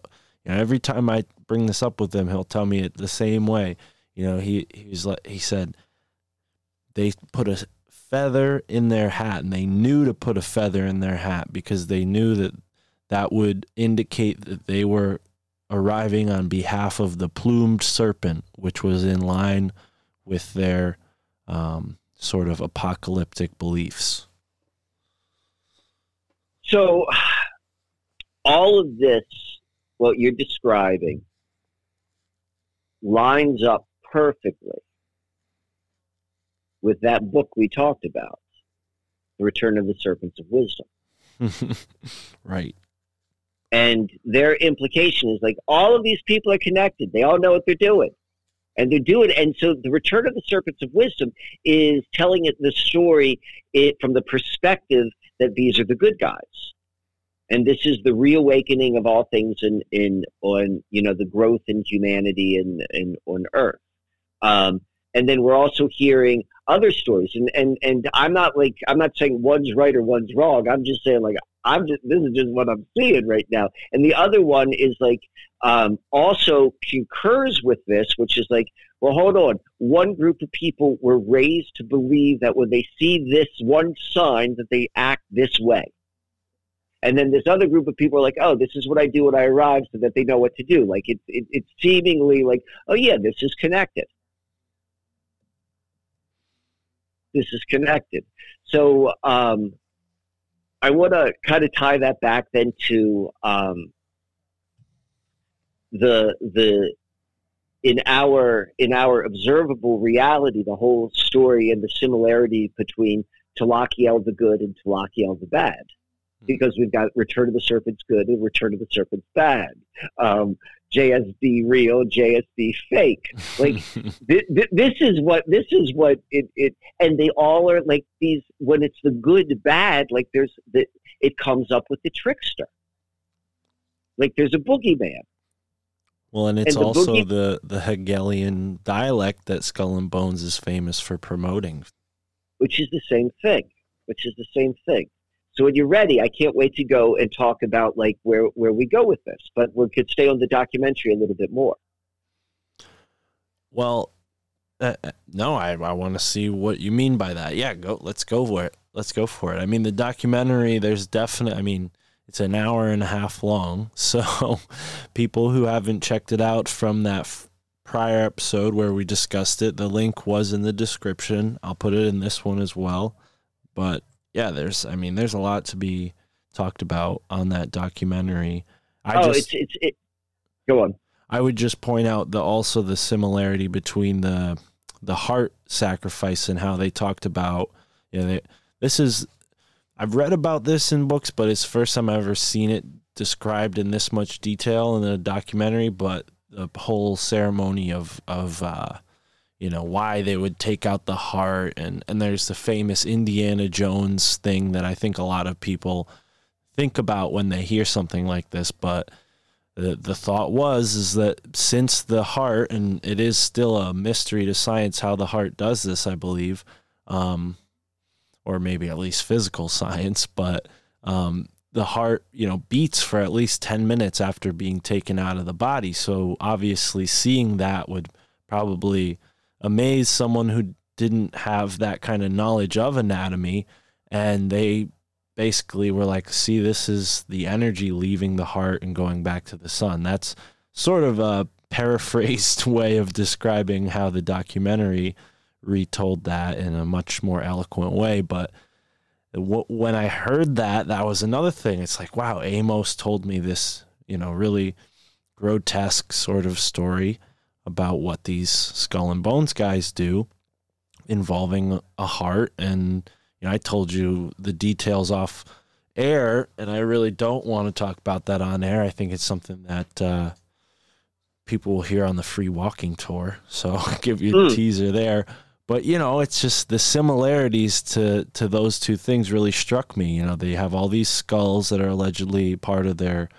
you know, every time I bring this up with him, he'll tell me it the same way. You know, he he's like he said they put a feather in their hat and they knew to put a feather in their hat because they knew that that would indicate that they were arriving on behalf of the plumed serpent, which was in line with their um, sort of apocalyptic beliefs. So, all of this, what you're describing, lines up perfectly with that book we talked about, The Return of the Serpents of Wisdom. right. And their implication is like all of these people are connected. They all know what they're doing. And they're doing and so the return of the serpents of wisdom is telling it the story it from the perspective that these are the good guys. And this is the reawakening of all things in, in on you know the growth in humanity and, and on earth. Um, and then we're also hearing other stories. And and and i'm not like i'm not saying one's right or one's wrong. I'm just saying like i'm just this is just what i'm seeing right now. And the other one is like um, also concurs with this which is like well hold on. One group of people were raised to believe that when they see this one sign that they act this way and then this other group of people are like, oh, this is what I do when I arrive so that they know what to do. Like it, it, it's seemingly like, oh, yeah, this is connected. this is connected. So um, I want to kind of tie that back then to um, the the in our in our observable reality, the whole story and the similarity between Tlaquiel the good and Tlaquiel the bad because we've got Return of the Serpent's good and Return of the Serpent's bad. Um, JSB real, JSD fake. Like th- th- this is what this is what it, it and they all are like these when it's the good bad like there's the it comes up with the trickster. Like there's a boogeyman. Well, and it's and the also boogie- the the Hegelian dialect that Skull and Bones is famous for promoting, which is the same thing. Which is the same thing. So when you're ready, I can't wait to go and talk about like where where we go with this. But we could stay on the documentary a little bit more. Well, uh, uh no, I I want to see what you mean by that. Yeah, go. Let's go for it. Let's go for it. I mean, the documentary. There's definite. I mean, it's an hour and a half long. So, people who haven't checked it out from that f- prior episode where we discussed it, the link was in the description. I'll put it in this one as well. But yeah, there's I mean, there's a lot to be talked about on that documentary. I oh, just, it's it's it. Go on. I would just point out the also the similarity between the the heart sacrifice and how they talked about. You know, they, this is I've read about this in books, but it's the first time I've ever seen it described in this much detail in a documentary. But the whole ceremony of of uh, you know why they would take out the heart. And and there's the famous Indiana Jones thing that I think a lot of people think about when they hear something like this. But the the thought was is that since the heart and it is still a mystery to science how the heart does this I believe um, or maybe at least physical science but um, the heart you know beats for at least 10 minutes after being taken out of the body. So obviously seeing that would probably amaze someone who didn't have that kind of knowledge of anatomy and they basically were like see this is the energy leaving the heart and going back to the sun that's sort of a paraphrased way of describing how the documentary retold that in a much more eloquent way. But when I heard that, that was another thing. It's like, wow, Amos told me this, you know, really grotesque sort of story about what these skull and bones guys do involving a heart and you know, I told you the details off air, and I really don't want to talk about that on air. I think it's something that uh, people will hear on the free walking tour. So I'll give you a mm. teaser there. But you know, it's just the similarities to to those two things really struck me. You know, they have all these skulls that are allegedly part of their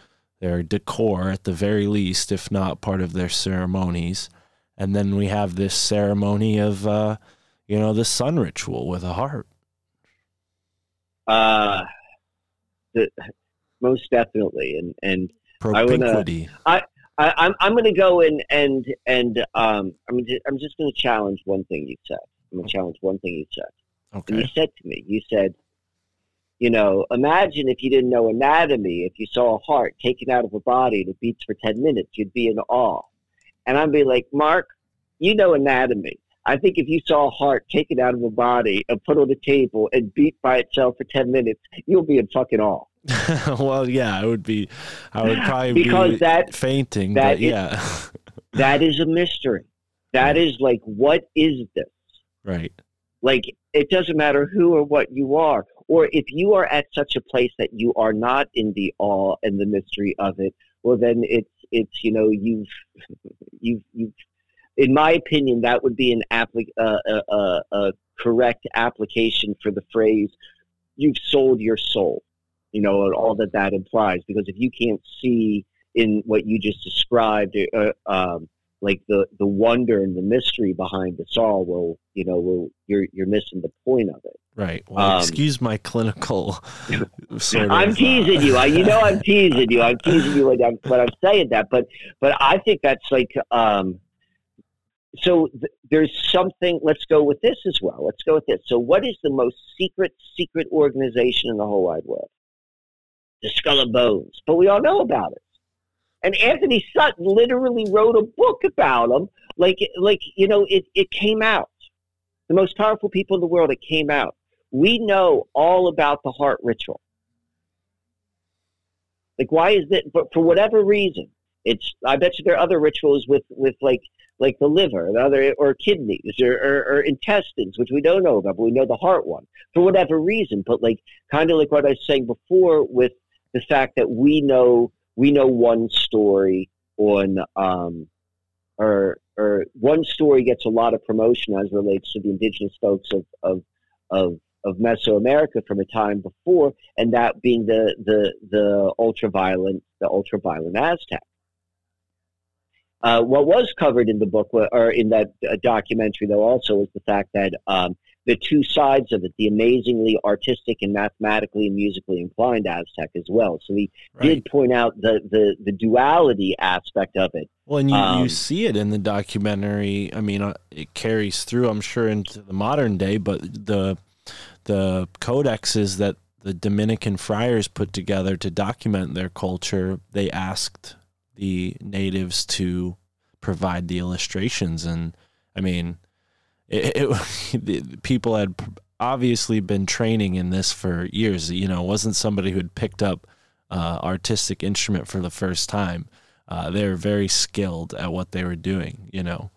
their decor at the very least, if not part of their ceremonies. And then we have this ceremony of uh, you know, the sun ritual with a heart. Uh, the, most definitely, and and Propinquity. I wanna, I, I I'm I'm going to go in and and um I'm just, I'm just going to challenge one thing you said. I'm going to challenge one thing you said. Okay. And you said to me, you said, you know, imagine if you didn't know anatomy, if you saw a heart taken out of a body that beats for ten minutes, you'd be in awe. And I'd be like, Mark, you know anatomy. I think if you saw a heart taken out of a body and put on a table and beat by itself for 10 minutes, you'll be in fucking awe. well, yeah, I would be, I would probably because be that, fainting, that but is, yeah. that is a mystery. That is like, what is this? Right. Like, it doesn't matter who or what you are. Or if you are at such a place that you are not in the awe and the mystery of it, well, then it's, it's, you know, you've, you've, you've in my opinion, that would be an applic- uh, uh, uh, a correct application for the phrase "you've sold your soul." You know, and all that that implies. Because if you can't see in what you just described, uh, um, like the the wonder and the mystery behind this all, well, you know, well, you're you're missing the point of it. Right. Well, um, excuse my clinical. Sort I'm uh, teasing you. I, you know, I'm teasing you. I'm teasing you when I'm, when I'm saying that. But but I think that's like. Um, so th- there's something let's go with this as well let's go with this so what is the most secret secret organization in the whole wide world the skull and bones but we all know about it and antony sutton literally wrote a book about them like like you know it, it came out. The most powerful people in the world it came out. We know all about the heart ritual. Like why is that but for whatever reason it's i bet you there are other rituals with with like like the liver and other or kidneys or, or, or, intestines, which we don't know about, but we know the heart one for whatever reason. But like kind of like what I was saying before with the fact that we know we know one story on um, or or one story gets a lot of promotion as relates to the indigenous folks of of of, of Mesoamerica from a time before, and that being the the the ultraviolet the ultraviolet Aztec. Uh, what was covered in the book or in that uh, documentary, though, also was the fact that um, the two sides of it, the amazingly artistic and mathematically and musically inclined Aztec as well. So he right. did point out the, the, the duality aspect of it. Well, and you, um, you see it in the documentary. I mean, uh, it carries through, I'm sure, into the modern day, but the the codexes that the Dominican friars put together to document their culture, they asked the natives to provide the illustrations and i mean it, it, people had obviously been training in this for years. You know it wasn't somebody who had picked up uh, artistic instrument for the first time. Uh, they were very skilled at what they were doing you know?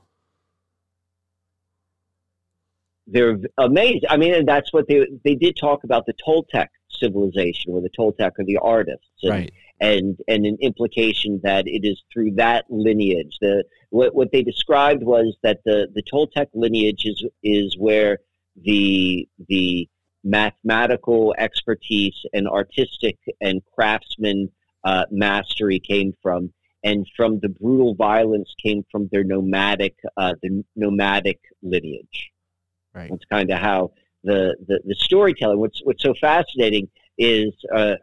They're amazing. I mean that's what they they did talk about the toltec civilization where the toltec are the artists and, right and and an implication that it is through that lineage. The what, what they described was that the the Toltec lineage is is where the the mathematical expertise and artistic and craftsman uh, mastery came from, and from the brutal violence came from their nomadic uh, the nomadic lineage. Right. That's kind of how the, the the storytelling. What's what's so fascinating is uh,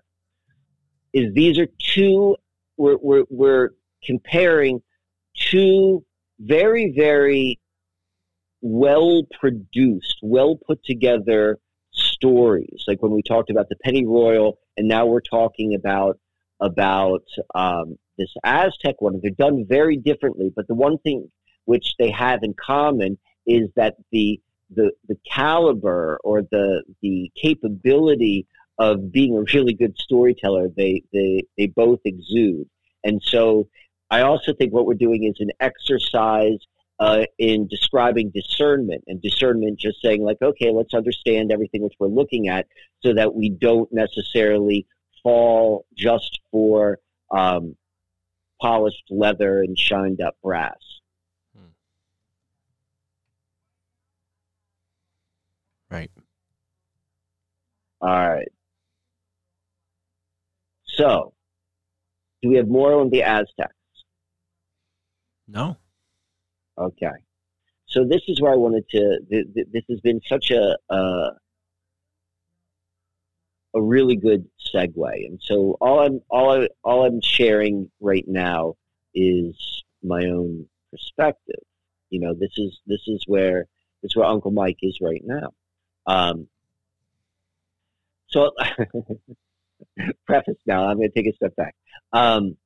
is these are two we're, we're, we're comparing two very very well produced well put together stories. Like when we talked about the Pennyroyal and now we're talking about about um, this aztec one. They're done very differently but the one thing which they have in common is that the the the caliber or the the capability of being a really good storyteller they they they both exude and so i also think what we're doing is an exercise uh, in describing discernment and discernment just saying like okay let's understand everything which we're looking at so that we don't necessarily fall just for um, polished leather and shined up brass Right. All right. So, do we have more on the Aztecs? No. Okay. So this is where I wanted to. Th- th- this has been such a uh, a really good segue, and so all I'm all I, all I'm sharing right now is my own perspective. You know, this is this is where this is where Uncle Mike is right now. Um, so, preface now, I'm going to take a step back. Um,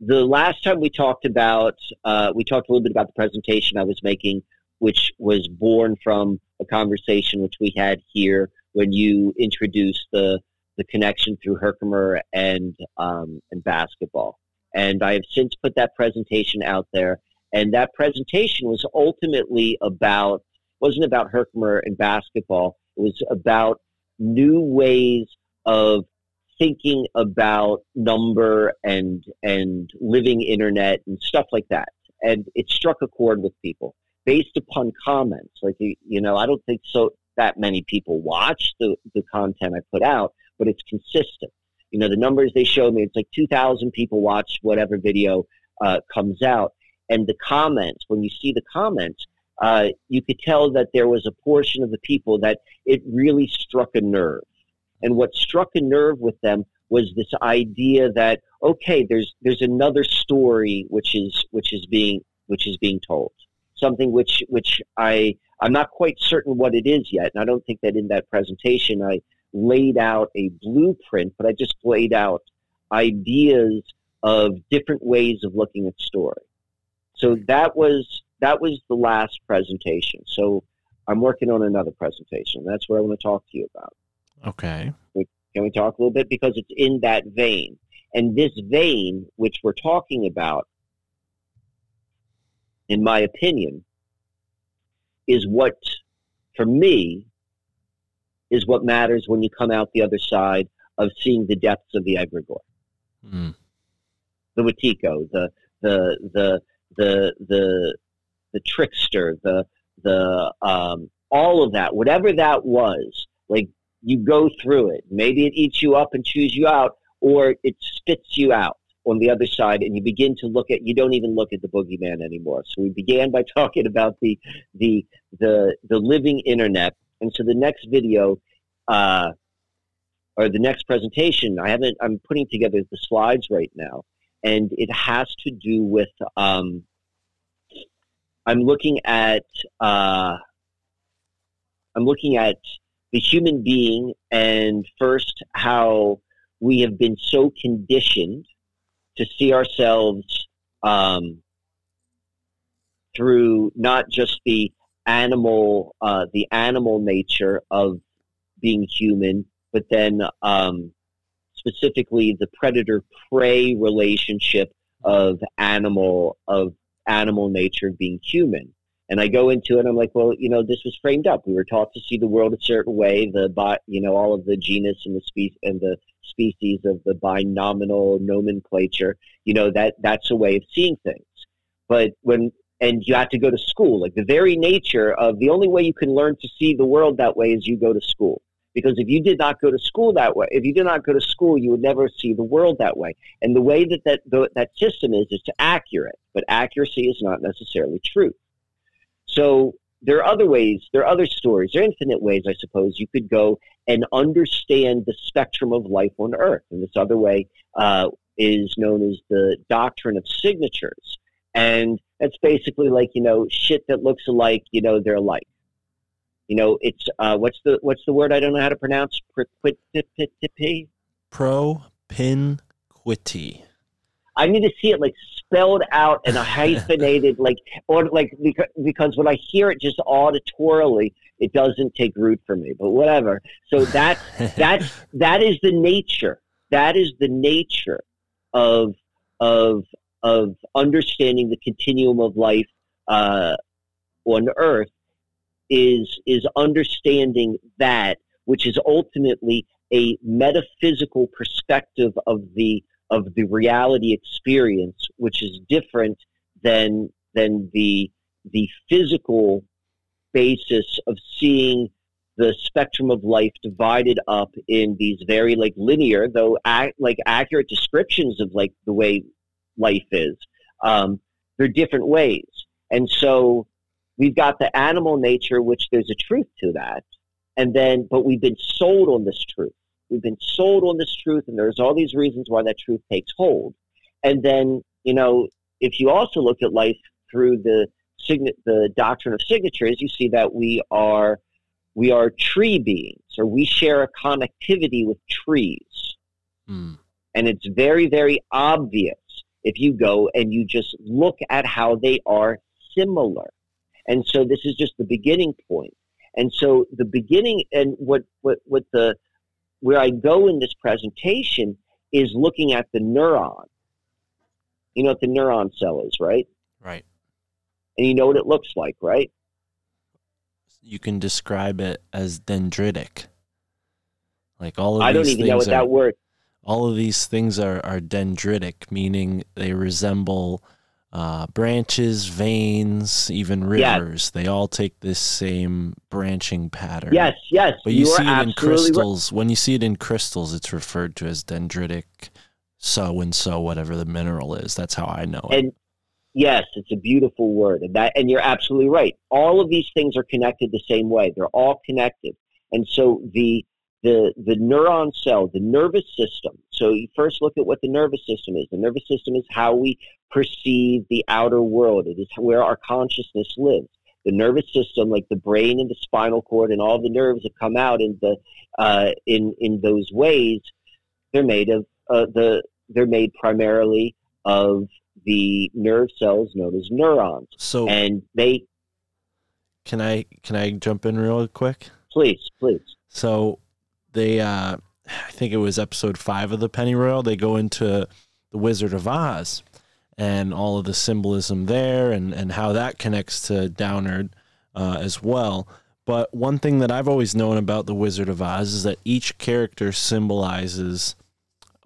the last time we talked about, uh, we talked a little bit about the presentation I was making, which was born from a conversation which we had here when you introduced the the connection through Herkimer and um, and basketball. And I have since put that presentation out there, and that presentation was ultimately about wasn't about Herkimer and basketball. It was about new ways of thinking about number and and living internet and stuff like that. And it struck a chord with people based upon comments. Like you know, I don't think so that many people watch the, the content I put out, but it's consistent. You know, the numbers they showed me, it's like 2,000 people watch whatever video uh, comes out. And the comments, when you see the comments, uh, you could tell that there was a portion of the people that it really struck a nerve. And what struck a nerve with them was this idea that okay, there's there's another story which is which is being which is being told, something which which I I'm not quite certain what it is yet, and I don't think that in that presentation I laid out a blueprint, but I just laid out ideas of different ways of looking at story. So that was that was the last presentation. So I'm working on another presentation. That's what I want to talk to you about. Okay. Can we talk a little bit? Because it's in that vein. And this vein, which we're talking about, in my opinion, is what, for me, is what matters when you come out the other side of seeing the depths of the egregore. Mm. The Wetiko, the, the, the, the, the, the trickster, the the um, all of that, whatever that was, like you go through it. Maybe it eats you up and chews you out, or it spits you out on the other side, and you begin to look at. You don't even look at the boogeyman anymore. So we began by talking about the the the the living internet, and so the next video. Uh, or the next presentation, I haven't. I'm putting together the slides right now, and it has to do with um, I'm looking at uh, I'm looking at the human being and first how we have been so conditioned to see ourselves um, through not just the animal uh, the animal nature of being human, but then um, specifically the predator prey relationship of animal of animal nature being human. And I go into it, I'm like, well, you know, this was framed up. We were taught to see the world a certain way. The, you know, all of the genus and the species and the species of the binominal nomenclature. You know, that that's a way of seeing things. But when and you have to go to school, like the very nature of the only way you can learn to see the world that way is you go to school. Because if you did not go to school that way, if you did not go to school, you would never see the world that way. And the way that that, that system is, is to accurate, but accuracy is not necessarily truth. So there are other ways, there are other stories, there are infinite ways, I suppose, you could go and understand the spectrum of life on Earth. And this other way uh, is known as the doctrine of signatures. And that's basically like, you know, shit that looks alike, you know, they're alike. You know, it's uh, what's the what's the word I don't know how to pronounce? Propinquity. I need to see it like spelled out and a hyphenated like or like because, because when I hear it just auditorily, it doesn't take root for me, but whatever. So that that that is the nature. That is the nature of of of understanding the continuum of life uh, on Earth is is understanding that, which is ultimately a metaphysical perspective of the of the reality experience, which is different than than the the physical basis of seeing the spectrum of life divided up in these very like linear though ac- like accurate descriptions of like the way life is um, they're different ways. And so we've got the animal nature which there's a truth to that and then but we've been sold on this truth we've been sold on this truth and there's all these reasons why that truth takes hold and then you know if you also look at life through the sign- the doctrine of signatures, you see that we are we are tree beings, or we share a connectivity with trees, mm. and it's very very obvious if you go and you just look at how they are similar. And so this is just the beginning point. And so the beginning and what what what the where I go in this presentation is looking at the neuron. You know what the neuron cell is, right? Right and you know what it looks like, right? You can describe it as dendritic. Like all of I don't even know what are, that word. All of these things are, are dendritic, meaning they resemble uh, branches, veins, even rivers. Yes. They all take this same branching pattern. Yes, yes. But you, you see it in crystals. Right. When you see it in crystals, it's referred to as dendritic so and so, whatever the mineral is. That's how I know it. And Yes, it's a beautiful word, and that and you're absolutely right. All of these things are connected the same way. They're all connected, and so the the the neuron cell, the nervous system. So you first look at what the nervous system is. The nervous system is how we perceive the outer world. It is where our consciousness lives. The nervous system, like the brain and the spinal cord and all the nerves that come out in the uh, in in those ways, they're made of uh, the they're made primarily of the nerve cells known as neurons. So and they can I can I jump in real quick? Please, please. So they uh I think it was episode five of the Pennyroyal, they go into the Wizard of Oz and all of the symbolism there and, and how that connects to Downard uh, as well. But one thing that I've always known about the Wizard of Oz is that each character symbolizes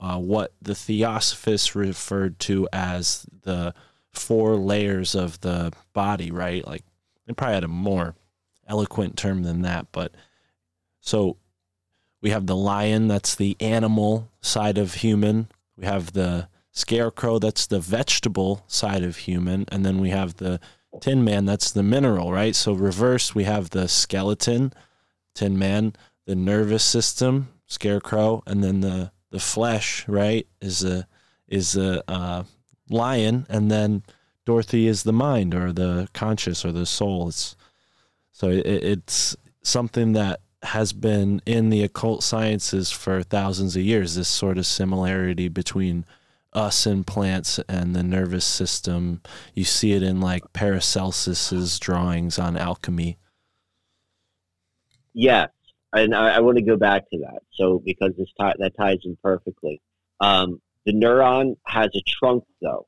uh, what the Theosophists referred to as the four layers of the body, right? Like they probably had a more eloquent term than that, but so we have the lion, that's the animal side of human. We have the scarecrow, that's the vegetable side of human, and then we have the tin man, that's the mineral, right? So reverse, we have the skeleton, tin man, the nervous system, scarecrow, and then the the flesh, right, is a is a uh, lion, and then Dorothy is the mind or the conscious or the soul. It's so it, it's something that has been in the occult sciences for thousands of years. This sort of similarity between us and plants and the nervous system. You see it in like Paracelsus's drawings on alchemy. Yeah, and I, I want to go back to that. So because this that ties in perfectly. Um, the neuron has a trunk though.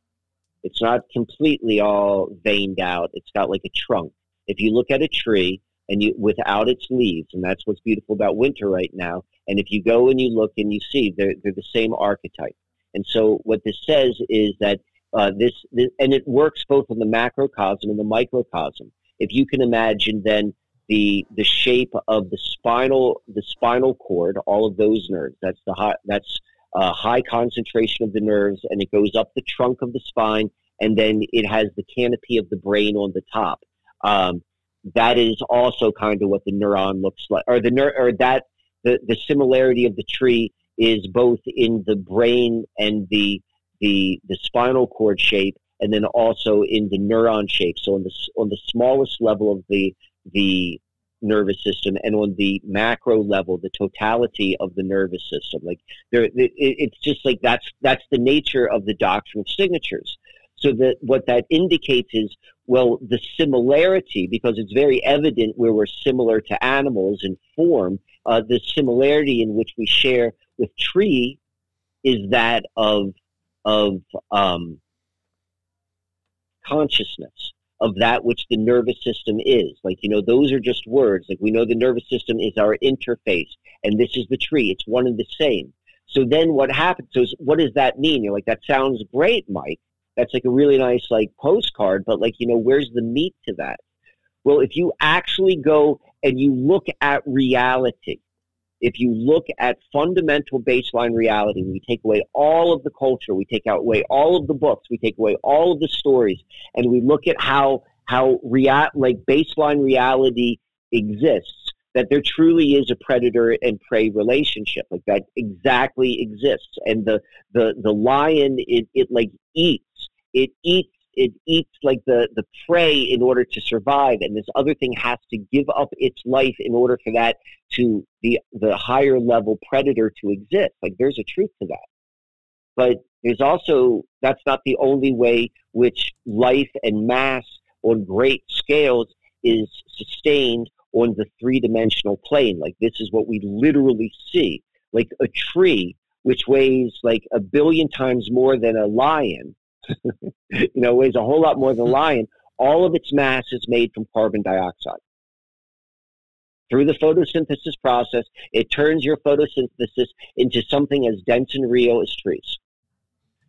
It's not completely all veined out. It's got like a trunk. If you look at a tree and you without its leaves, and that's what's beautiful about winter right now. And if you go and you look and you see, they're they're the same archetype. And so what this says is that uh, this, this and it works both in the macrocosm and the microcosm. If you can imagine then the the shape of the spinal the spinal cord, all of those nerves. That's the high, that's a high concentration of the nerves, and it goes up the trunk of the spine, and then it has the canopy of the brain on the top. Um, that is also kind of what the neuron looks like, or the ner- or that the the similarity of the tree is both in the brain and the the the spinal cord shape, and then also in the neuron shape. So on the on the smallest level of the the nervous system and on the macro level the totality of the nervous system like there it, it's just like that's that's the nature of the doctrine of signatures So that what that indicates is, well, the similarity, because it's very evident where we're similar to animals in form, uh, the similarity in which we share with tree is that of of um, consciousness of that which the nervous system is. Like, you know, those are just words. Like, we know the nervous system is our interface, and this is the tree. It's one and the same. So then what happens? So what does that mean? You're like, that sounds great, Mike. That's like a really nice, like, postcard, but, like, you know, where's the meat to that? Well, if you actually go and you look at reality, if you look at fundamental baseline reality, we take away all of the culture, we take away all of the books, we take away all of the stories, and we look at how how rea- like baseline reality exists, that there truly is a predator and prey relationship, like that exactly exists, and the the the lion it, it like eats, it eats it eats like the, the prey in order to survive, and this other thing has to give up its life in order for that to the the higher level predator to exist. Like there's a truth to that, but there's also that's not the only way which life and mass on great scales is sustained on the three dimensional plane. Like this is what we literally see, like a tree which weighs like a billion times more than a lion you know, weighs a whole lot more than a lion. All of its mass is made from carbon dioxide. Through the photosynthesis process, it turns your photosynthesis into something as dense and real as trees.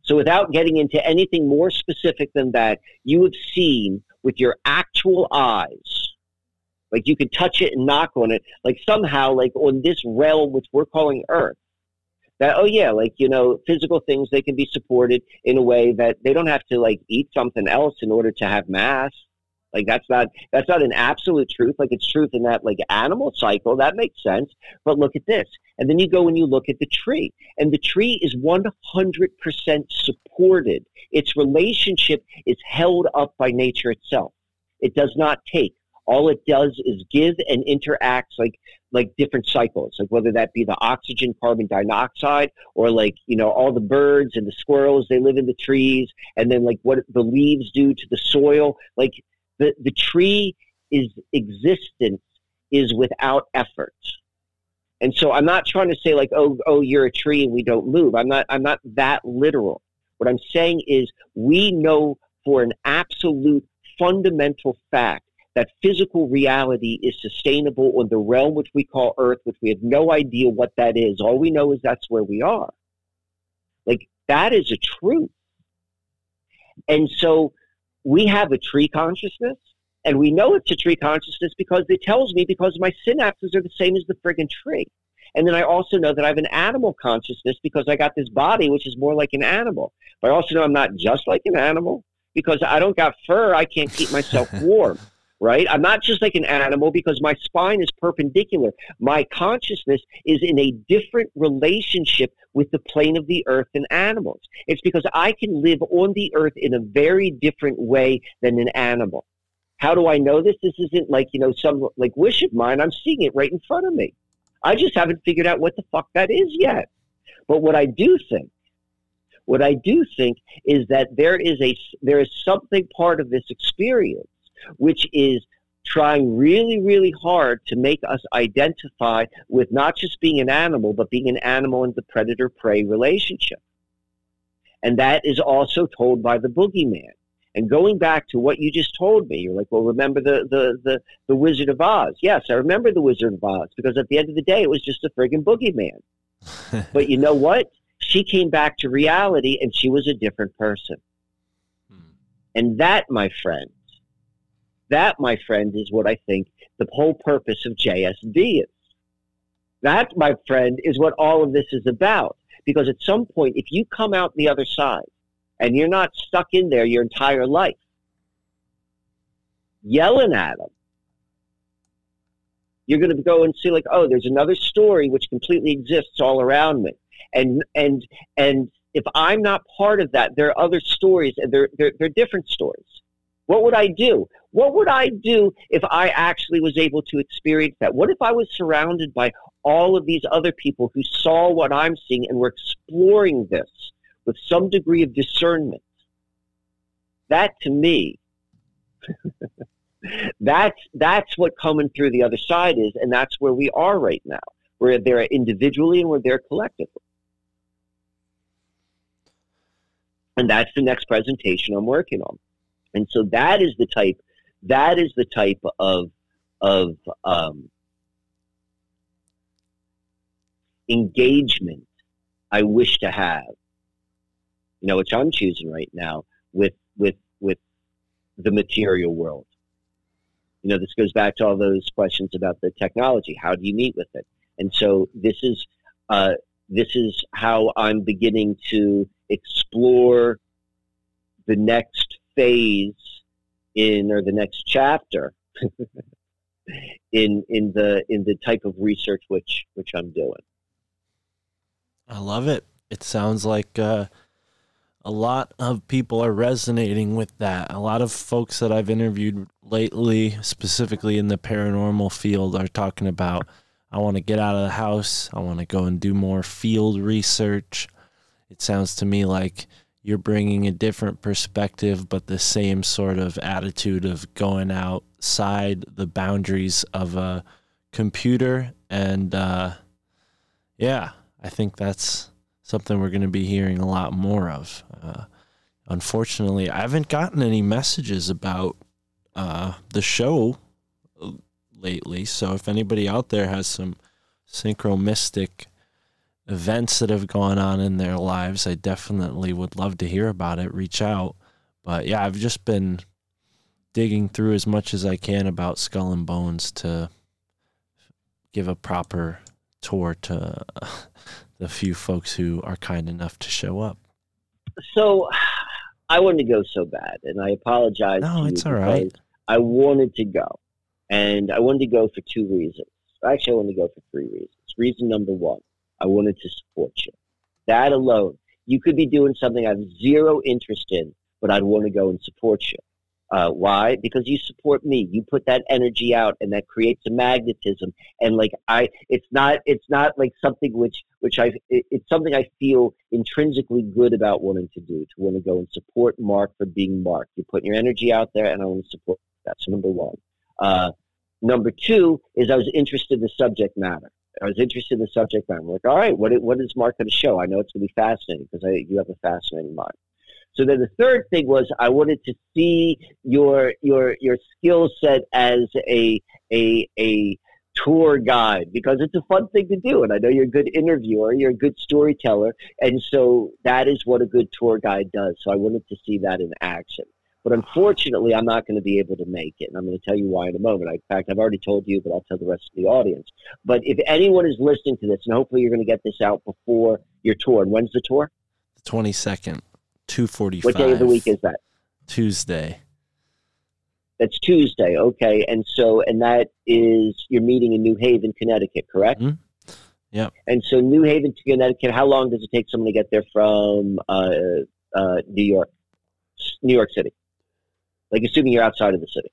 So, without getting into anything more specific than that, you have seen with your actual eyes, like you could touch it and knock on it, like somehow, like on this realm which we're calling Earth, that oh yeah like you know physical things they can be supported in a way that they don't have to like eat something else in order to have mass. Like that's not that's not an absolute truth. Like it's truth in that like animal cycle that makes sense. But look at this. And then you go and you look at the tree. And the tree is 100% supported. Its relationship is held up by nature itself. It does not take. All it does is give and interacts like like different cycles, like whether that be the oxygen, carbon dioxide, or like, you know, all the birds and the squirrels, they live in the trees, and then like what the leaves do to the soil. Like the, the tree is existence is without effort. And so I'm not trying to say like, oh, oh, you're a tree and we don't move. I'm not I'm not that literal. What I'm saying is we know for an absolute fundamental fact that physical reality is sustainable on the realm which we call Earth, which we have no idea what that is. All we know is that's where we are. Like, that is a truth. And so we have a tree consciousness, and we know it's a tree consciousness because it tells me because my synapses are the same as the friggin' tree. And then I also know that I have an animal consciousness because I got this body which is more like an animal. But I also know I'm not just like an animal because I don't got fur. I can't keep myself warm right? I'm not just like an animal because my spine is perpendicular. My consciousness is in a different relationship with the plane of the earth than animals. It's because I can live on the earth in a very different way than an animal. How do I know this? This isn't like, you know, some like wish of mine. I'm seeing it right in front of me. I just haven't figured out what the fuck that is yet. But what I do think what I do think is that there is a there is something part of this experience which is trying really, really hard to make us identify with not just being an animal, but being an animal in the predator prey relationship. And that is also told by the boogeyman. And going back to what you just told me, you're like, well, remember the, the, the, the Wizard of Oz? Yes, I remember the Wizard of Oz because at the end of the day, it was just a friggin' boogeyman. but you know what? She came back to reality and she was a different person. Hmm. And that, my friend, that, my friend, is what I think the whole purpose of JSD is. That, my friend, is what all of this is about. Because at some point, if you come out the other side and you're not stuck in there your entire life, yelling at them, you're going to go and see like, oh, there's another story which completely exists all around me, and and and if I'm not part of that, there are other stories, and they're they're, they're different stories. What would I do? What would I do if I actually was able to experience that? What if I was surrounded by all of these other people who saw what I'm seeing and were exploring this with some degree of discernment? that to me, that's that's what coming through the other side is, and that's where we are right now. We're there individually and we're there collectively. And that's the next presentation I'm working on. And so that is the type that is the type of of um, engagement I wish to have. You know, which I'm choosing right now with with with the material world. You know, this goes back to all those questions about the technology. How do you meet with it? And so this is uh, this is how I'm beginning to explore the next phase in or the next chapter in in the in the type of research which which I'm doing. I love it. It sounds like uh, a lot of people are resonating with that. A lot of folks that I've interviewed lately, specifically in the paranormal field, are talking about I want to get out of the house. I want to go and do more field research. It sounds to me like you're bringing a different perspective, but the same sort of attitude of going outside the boundaries of a computer. And uh, yeah, I think that's something we're going to be hearing a lot more of. Uh, unfortunately, I haven't gotten any messages about uh, the show lately. So if anybody out there has some synchromistic events that have gone on in their lives, I definitely would love to hear about it. Reach out. But yeah, I've just been digging through as much as I can about Skull and Bones to give a proper tour to the few folks who are kind enough to show up. So I wanted to go so bad, and I apologize. No, it's all right. I wanted to go, and I wanted to go for two reasons. Actually, I wanted to go for three reasons. Reason number one, I wanted to support you. That alone, you could be doing something I have zero interest in, but I'd want to go and support you. Uh, why? Because you support me. You put that energy out, and that creates a magnetism. And like I, it's not, it's not like something which, which I, it, it's something I feel intrinsically good about wanting to do. To want to go and support Mark for being Mark. You're putting your energy out there, and I want to support that. So number one. Uh, number two is I was interested in the subject matter. I was interested in the subject matter. I'm like, all right, what what is Mark going to show? I know it's going to be fascinating because you have a fascinating mind. So then the third thing was I wanted to see your your your skill set as a a a tour guide because it's a fun thing to do and I know you're a good interviewer, you're a good storyteller, and so that is what a good tour guide does. So I wanted to see that in action. But unfortunately, I'm not going to be able to make it. And I'm going to tell you why in a moment. In fact, I've already told you, but I'll tell the rest of the audience. But if anyone is listening to this, and hopefully you're going to get this out before your tour, and when's the tour? The 22nd, 245. What day of the week is that? Tuesday. That's Tuesday. Okay. And so, and that is, you're meeting in New Haven, Connecticut, correct? Mm-hmm. Yep. And so, New Haven to Connecticut, how long does it take someone to get there from uh, uh, New York, New York City? Like assuming you're outside of the city.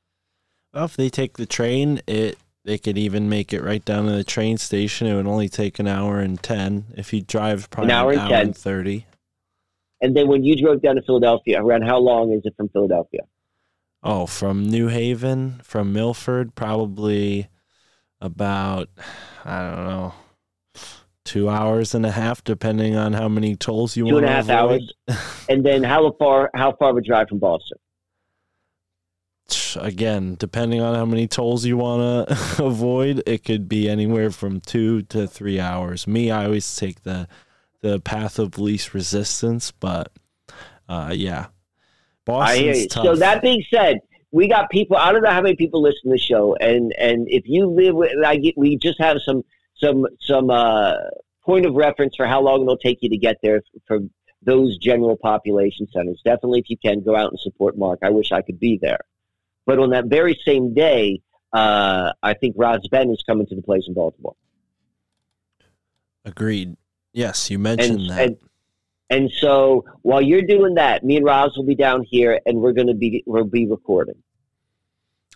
Well, if they take the train, it they could even make it right down to the train station. It would only take an hour and ten. If you drive, probably an hour, an hour and, and thirty. And then when you drove down to Philadelphia, around how long is it from Philadelphia? Oh, from New Haven, from Milford, probably about I don't know, two hours and a half, depending on how many tolls you two want. Two and a half hours. and then how far? How far of a drive from Boston? Again, depending on how many tolls you want to avoid, it could be anywhere from two to three hours. Me, I always take the the path of least resistance, but uh, yeah, Boston's tough. So that being said, we got people. I don't know how many people listen to the show, and and if you live with, I get, we just have some some some uh, point of reference for how long it'll take you to get there for those general population centers. Definitely, if you can, go out and support Mark. I wish I could be there. But on that very same day, uh, I think Roz Ben is coming to the place in Baltimore. Agreed. Yes, you mentioned and, that. And, and so while you're doing that, me and Roz will be down here, and we're going to be we'll be recording.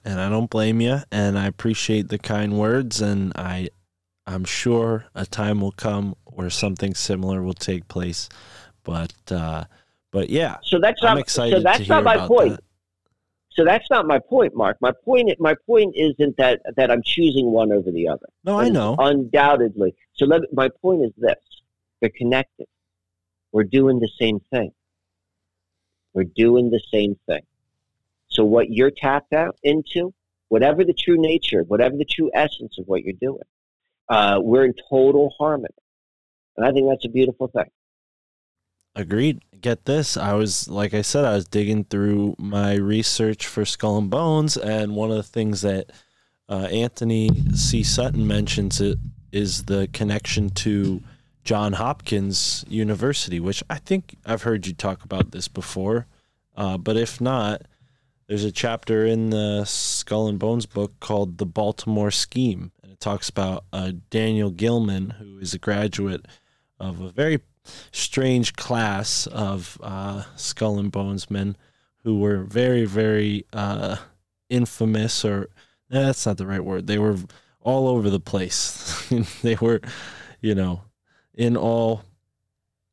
And I don't blame you, and I appreciate the kind words, and I I'm sure a time will come where something similar will take place. But uh, But yeah, So that's I'm not. excited So that's to hear not my point. that. So that's not my point, Mark. My point. My point isn't that that I'm choosing one over the other. No, I know. Undoubtedly. So let, my point is this: they're connected. We're doing the same thing. We're doing the same thing. So what you're tapped out into, whatever the true nature, whatever the true essence of what you're doing, uh, we're in total harmony, and I think that's a beautiful thing. Agreed. Get this. I was, like I said, I was digging through my research for Skull and Bones, and one of the things that uh, Antony C. Sutton mentions it is the connection to John Hopkins University, which I think I've heard you talk about this before. Uh, but if not, there's a chapter in the Skull and Bones book called The Baltimore Scheme, and it talks about uh, Daniel Gilman, who is a graduate of a very strange class of uh, skull and bones men who were very, very uh, infamous, or eh, that's not the right word. They were all over the place. they were, you know, in all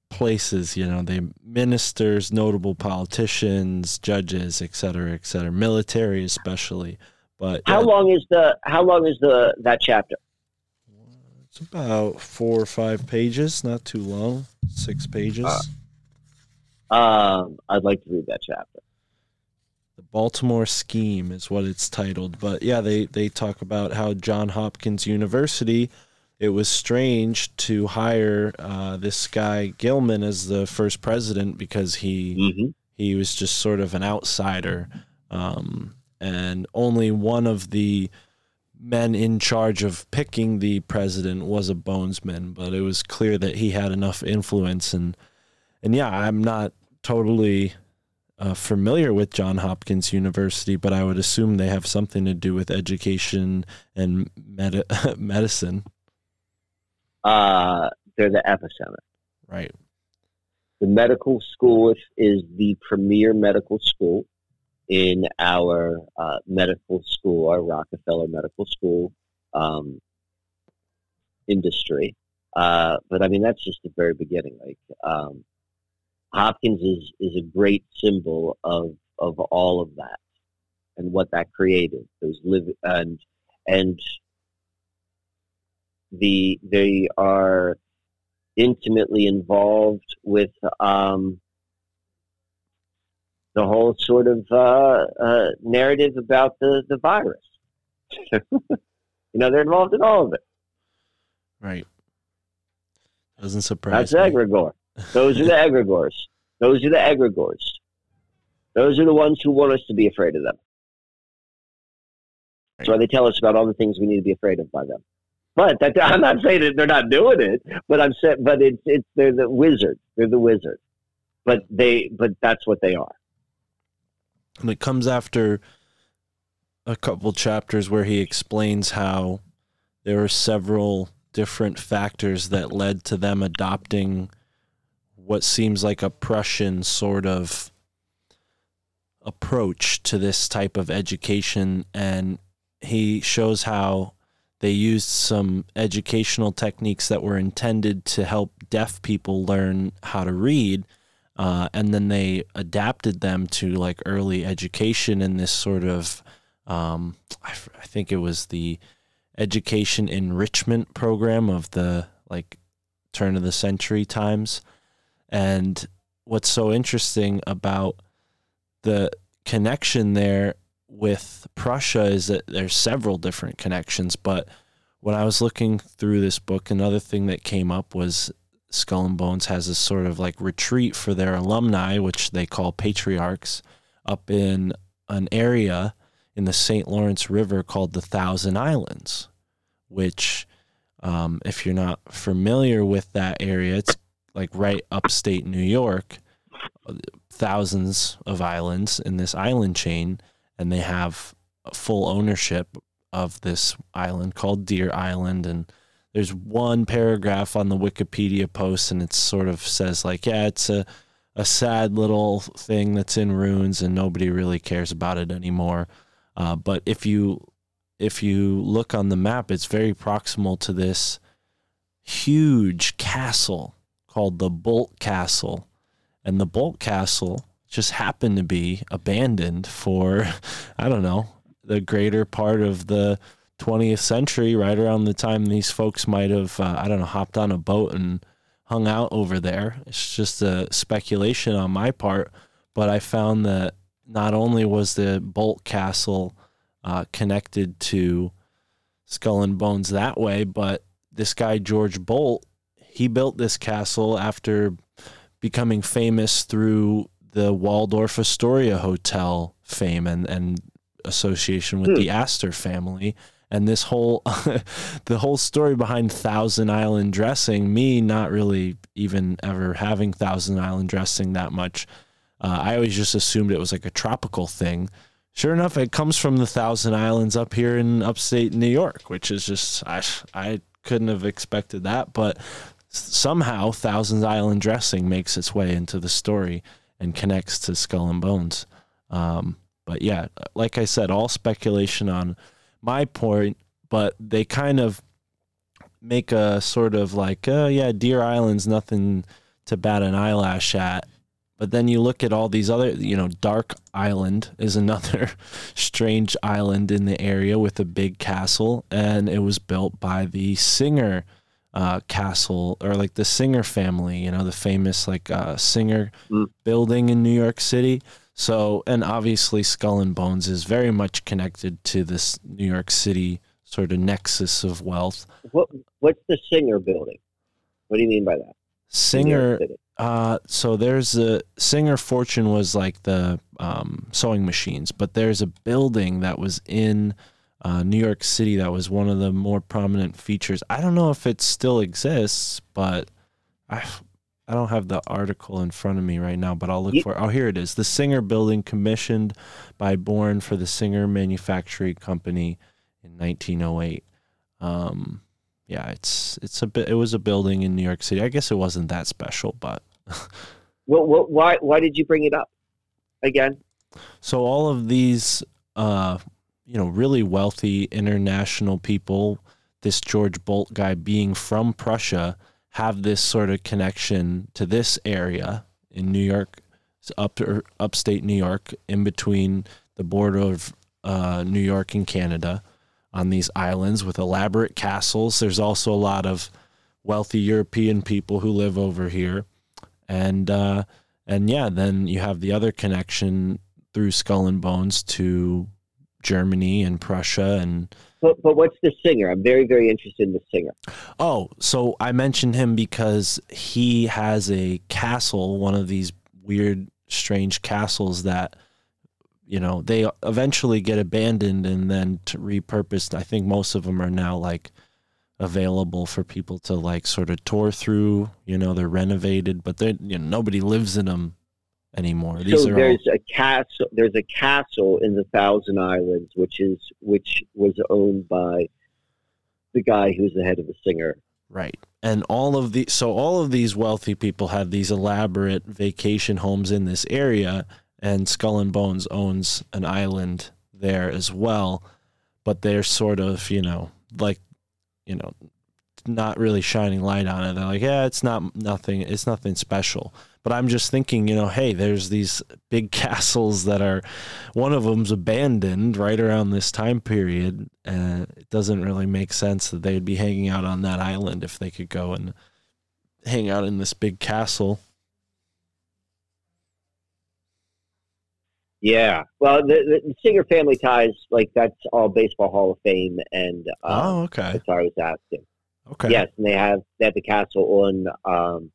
places. You know, they ministers, notable politicians, judges, et cetera, et cetera, military especially. But How yeah, long is the How long is the that chapter? It's about four or five pages, not too long, six pages. Uh, Um, I'd like to read that chapter. The Baltimore Scheme is what it's titled. But yeah, they, they talk about how John Hopkins University, it was strange to hire uh, this guy Gilman as the first president because he Mm-hmm. he was just sort of an outsider. Um, and only one of the men in charge of picking the president was a bonesman, but it was clear that he had enough influence. And, and yeah, I'm not totally uh, familiar with John Hopkins University, but I would assume they have something to do with education and med- medicine, Uh, they're the epicenter. right? The medical school is, is the premier medical school in our uh, medical school, our Rockefeller Medical School um, industry. Uh, but I mean, that's just the very beginning. Like um, Hopkins is is a great symbol of of all of that and what that created. Those live and and the they are intimately involved with um, the whole sort of uh, uh, narrative about the the virus. you know, they're involved in all of it. Right. Doesn't surprise That's me. egregore. Those are the egregores. Those are the egregores. Those are the ones who want us to be afraid of them. That's why they tell us about all the things we need to be afraid of by them. But that, I'm not saying that they're not doing it, but I'm saying, but it's it's they're the wizards. They're the wizards. But they, but that's what they are. And it comes after a couple chapters where he explains how there were several different factors that led to them adopting what seems like a Prussian sort of approach to this type of education. And he shows how they used some educational techniques that were intended to help deaf people learn how to read uh, and then they adapted them to like early education in this sort of um, I, think it was the education enrichment program of the like turn of the century times. And what's so interesting about the connection there with Prussia is that there's several different connections but when I was looking through this book another thing that came up was Skull and Bones has a sort of like retreat for their alumni, which they call patriarchs, up in an area in the St. Lawrence River called the Thousand Islands, which, um, if you're not familiar with that area, it's like right upstate New York, thousands of islands in this island chain, and they have full ownership of this island called Deer Island and there's one paragraph on the Wikipedia post, and it sort of says like, yeah, it's a a sad little thing that's in ruins, and nobody really cares about it anymore. Uh, but if you if you look on the map, it's very proximal to this huge castle called the Boldt Castle, and the Boldt Castle just happened to be abandoned for, I don't know, the greater part of the 20th century, right around the time these folks might have, uh, I don't know, hopped on a boat and hung out over there. It's just a speculation on my part, but I found that not only was the Boldt Castle uh, connected to Skull and Bones that way, but this guy George Boldt, he built this castle after becoming famous through the Waldorf Astoria Hotel fame and, and association with hmm. the Astor family. And this whole the whole story behind Thousand Island dressing, me not really even ever having Thousand Island dressing that much. Uh, I always just assumed it was like a tropical thing. Sure enough, it comes from the Thousand Islands up here in upstate New York, which is just I I couldn't have expected that, but somehow Thousand Island dressing makes its way into the story and connects to Skull and Bones. Um, but yeah, like I said, all speculation on my point, but they kind of make a sort of like, oh yeah, Deer Island's nothing to bat an eyelash at. But then you look at all these other, you know, Dark Island is another strange island in the area with a big castle, and it was built by the Singer uh, castle or like the Singer family, you know, the famous like uh, Singer mm. building in New York City. So, and obviously, Skull and Bones is very much connected to this New York City sort of nexus of wealth. What What's the Singer building? What do you mean by that? Singer. Uh, so there's a Singer Fortune was like the um, sewing machines, but there's a building that was in uh, New York City that was one of the more prominent features. I don't know if it still exists, but I I don't have the article in front of me right now, but I'll look for it. Oh, here it is. The Singer Building commissioned by Bourne for the Singer Manufacturing Company in 1908. Um, yeah, it's it's a bit. It was a building in New York City. I guess it wasn't that special, but. well, well, why why did you bring it up again? So all of these uh, you know, really wealthy international people, this George Boldt guy being from Prussia, have this sort of connection to this area in New York, up or upstate New York, in between the border of uh, New York and Canada, on these islands with elaborate castles. There's also a lot of wealthy European people who live over here, and uh, and yeah, then you have the other connection through Skull and Bones to Germany and Prussia and but, but what's the singer? I'm very, very interested in the singer. Oh, so I mentioned him because he has a castle, one of these weird, strange castles that, you know, they eventually get abandoned and then repurposed. I think most of them are now like available for people to like sort of tour through. You know, they're renovated, but they you know nobody lives in them anymore. These so there's all... a castle. There's a castle in the Thousand Islands, which is which was owned by the guy who's the head of the singer. Right. And all of the so all of these wealthy people have these elaborate vacation homes in this area, and Skull and Bones owns an island there as well. But they're sort of you know like you know not really shining light on it. They're like, yeah, it's not nothing. It's nothing special. But I'm just thinking, you know, hey, there's these big castles that are, one of them's abandoned right around this time period. And it doesn't really make sense that they'd be hanging out on that island if they could go and hang out in this big castle. Yeah, well, the, the Singer family ties, like that's all Baseball Hall of Fame, and um, oh, okay. That's what I was asking. Okay. Yes, and they have they have the castle on um,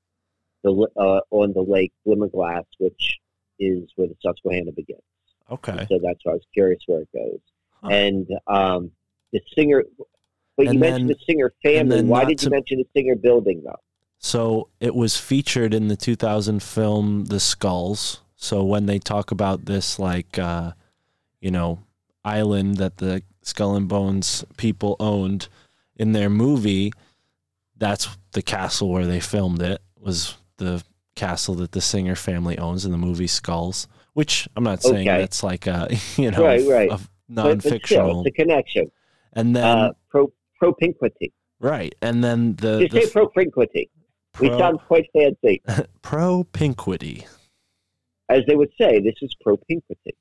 the uh, on the lake Glimmerglass, which is where the Susquehanna begins. Okay. And so that's why I was curious where it goes. Huh. And um, the singer, but and you then, mentioned the singer family. Why did you mention the singer building though? So it was featured in the 2000 film The Skulls. So when they talk about this, like, uh, you know, island that the Skull and Bones people owned in their movie, that's the castle where they filmed it was the castle that the Singer family owns in the movie Skulls. Which I'm not saying okay. that's like a you know right, right. a non-fictional. But, but still, connection. And then uh, pro propinquity. Right, and then the you the, say propinquity. Pro, we sound quite fancy. propinquity. as they would say, this is propinquity.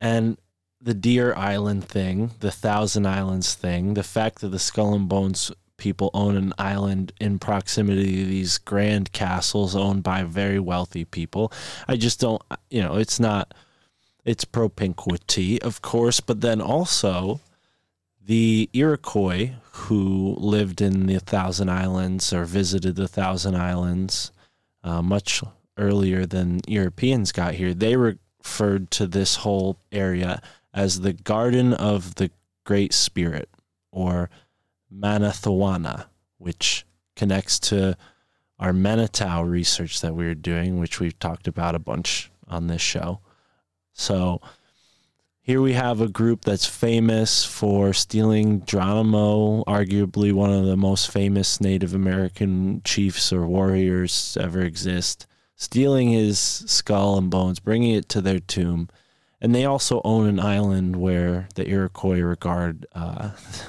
And the Deer Island thing, the Thousand Islands thing, the fact that the Skull and Bones people own an island in proximity to these grand castles owned by very wealthy people. I just don't, you know, it's not, it's propinquity, of course, but then also the Iroquois who lived in the Thousand Islands or visited the Thousand Islands uh, much earlier than Europeans got here, they referred to this whole area as the Garden of the Great Spirit or Manathowana, which connects to our Manitou research that we are doing, which we've talked about a bunch on this show. So here we have a group that's famous for stealing Geronimo, arguably one of the most famous Native American chiefs or warriors ever exist, stealing his skull and bones, bringing it to their tomb. And they also own an island where the Iroquois regard uh,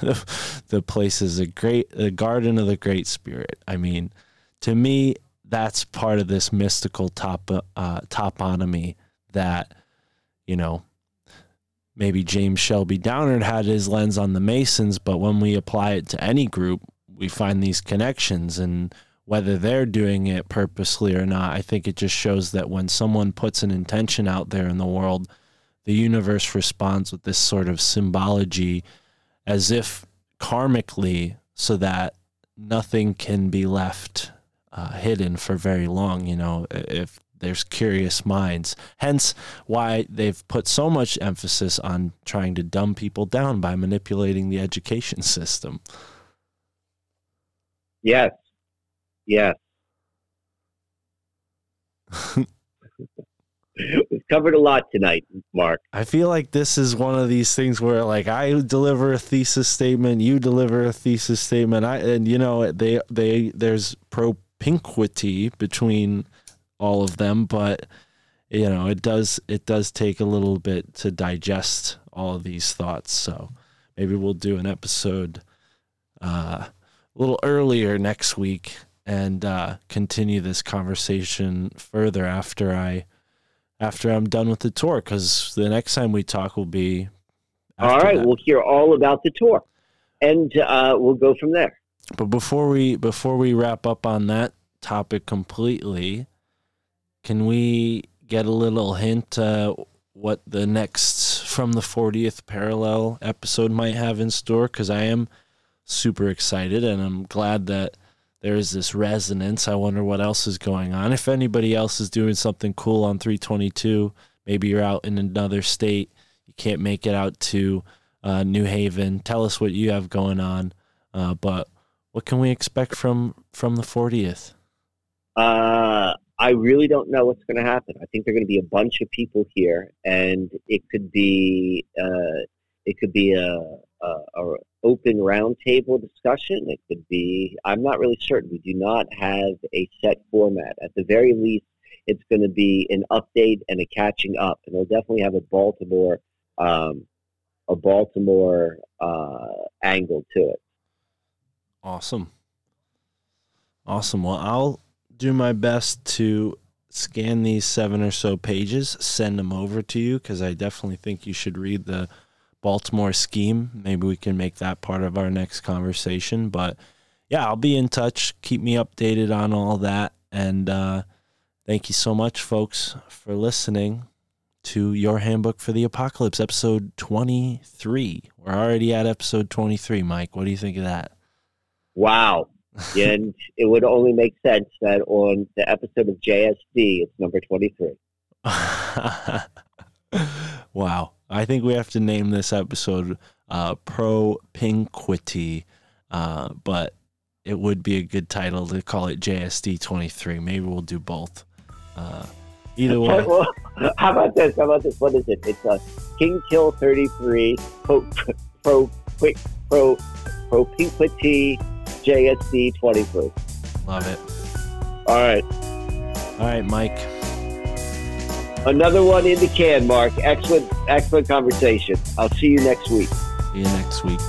the place as a great, the garden of the Great Spirit. I mean, to me, that's part of this mystical top uh, toponymy that you know maybe James Shelby Downard had his lens on the Masons, but when we apply it to any group, we find these connections. And whether they're doing it purposely or not, I think it just shows that when someone puts an intention out there in the world, the universe responds with this sort of symbology as if karmically, so that nothing can be left uh, hidden for very long. You know, if there's curious minds. Hence, why they've put so much emphasis on trying to dumb people down by manipulating the education system. Yes. Yes. We've covered a lot tonight, Mark. I feel like this is one of these things where, like, I deliver a thesis statement, you deliver a thesis statement, I and you know they they there's propinquity between all of them, but you know, it does it does take a little bit to digest all of these thoughts. So maybe we'll do an episode uh, a little earlier next week and uh, continue this conversation further after I after I'm done with the tour because the next time we talk will be. All right, that. we'll hear all about the tour, and uh, we'll go from there. But before we before we wrap up on that topic completely, can we get a little hint uh, what the next from the 40th parallel episode might have in store? Because I am super excited and I'm glad that there is this resonance. I wonder what else is going on. If anybody else is doing something cool on 322, maybe you're out in another state, you can't make it out to uh, New Haven. Tell us what you have going on. Uh, but what can we expect from from the 40th? Uh, I really don't know what's going to happen. I think there are going to be a bunch of people here, and it could be uh, it could be a, a, a open roundtable discussion. It could be I'm not really certain. We do not have a set format. At the very least, it's going to be an update and a catching up, and we'll definitely have a Baltimore um, a Baltimore uh, angle to it. Awesome. Awesome. Well, I'll do my best to scan these seven or so pages, send them over to you because I definitely think you should read the Baltimore scheme. Maybe we can make that part of our next conversation. But yeah, I'll be in touch. Keep me updated on all that. And uh, thank you so much, folks, for listening to Your Handbook for the Apocalypse, episode 23. We're already at episode 23, Mike. What do you think of that? Wow and it would only make sense that on the episode of JSD, it's number 23. wow. I think we have to name this episode uh, Propinquity, uh, but it would be a good title to call it JSD 23. Maybe we'll do both. Uh, either way. well, how about this? How about this? What is it? It's a King Kill 33 Pro, pro, quick, pro, Propinquity JSD 23. Love it. All right. All right, Mike. Another one in the can, Mark. Excellent, excellent conversation. I'll see you next week. See you next week.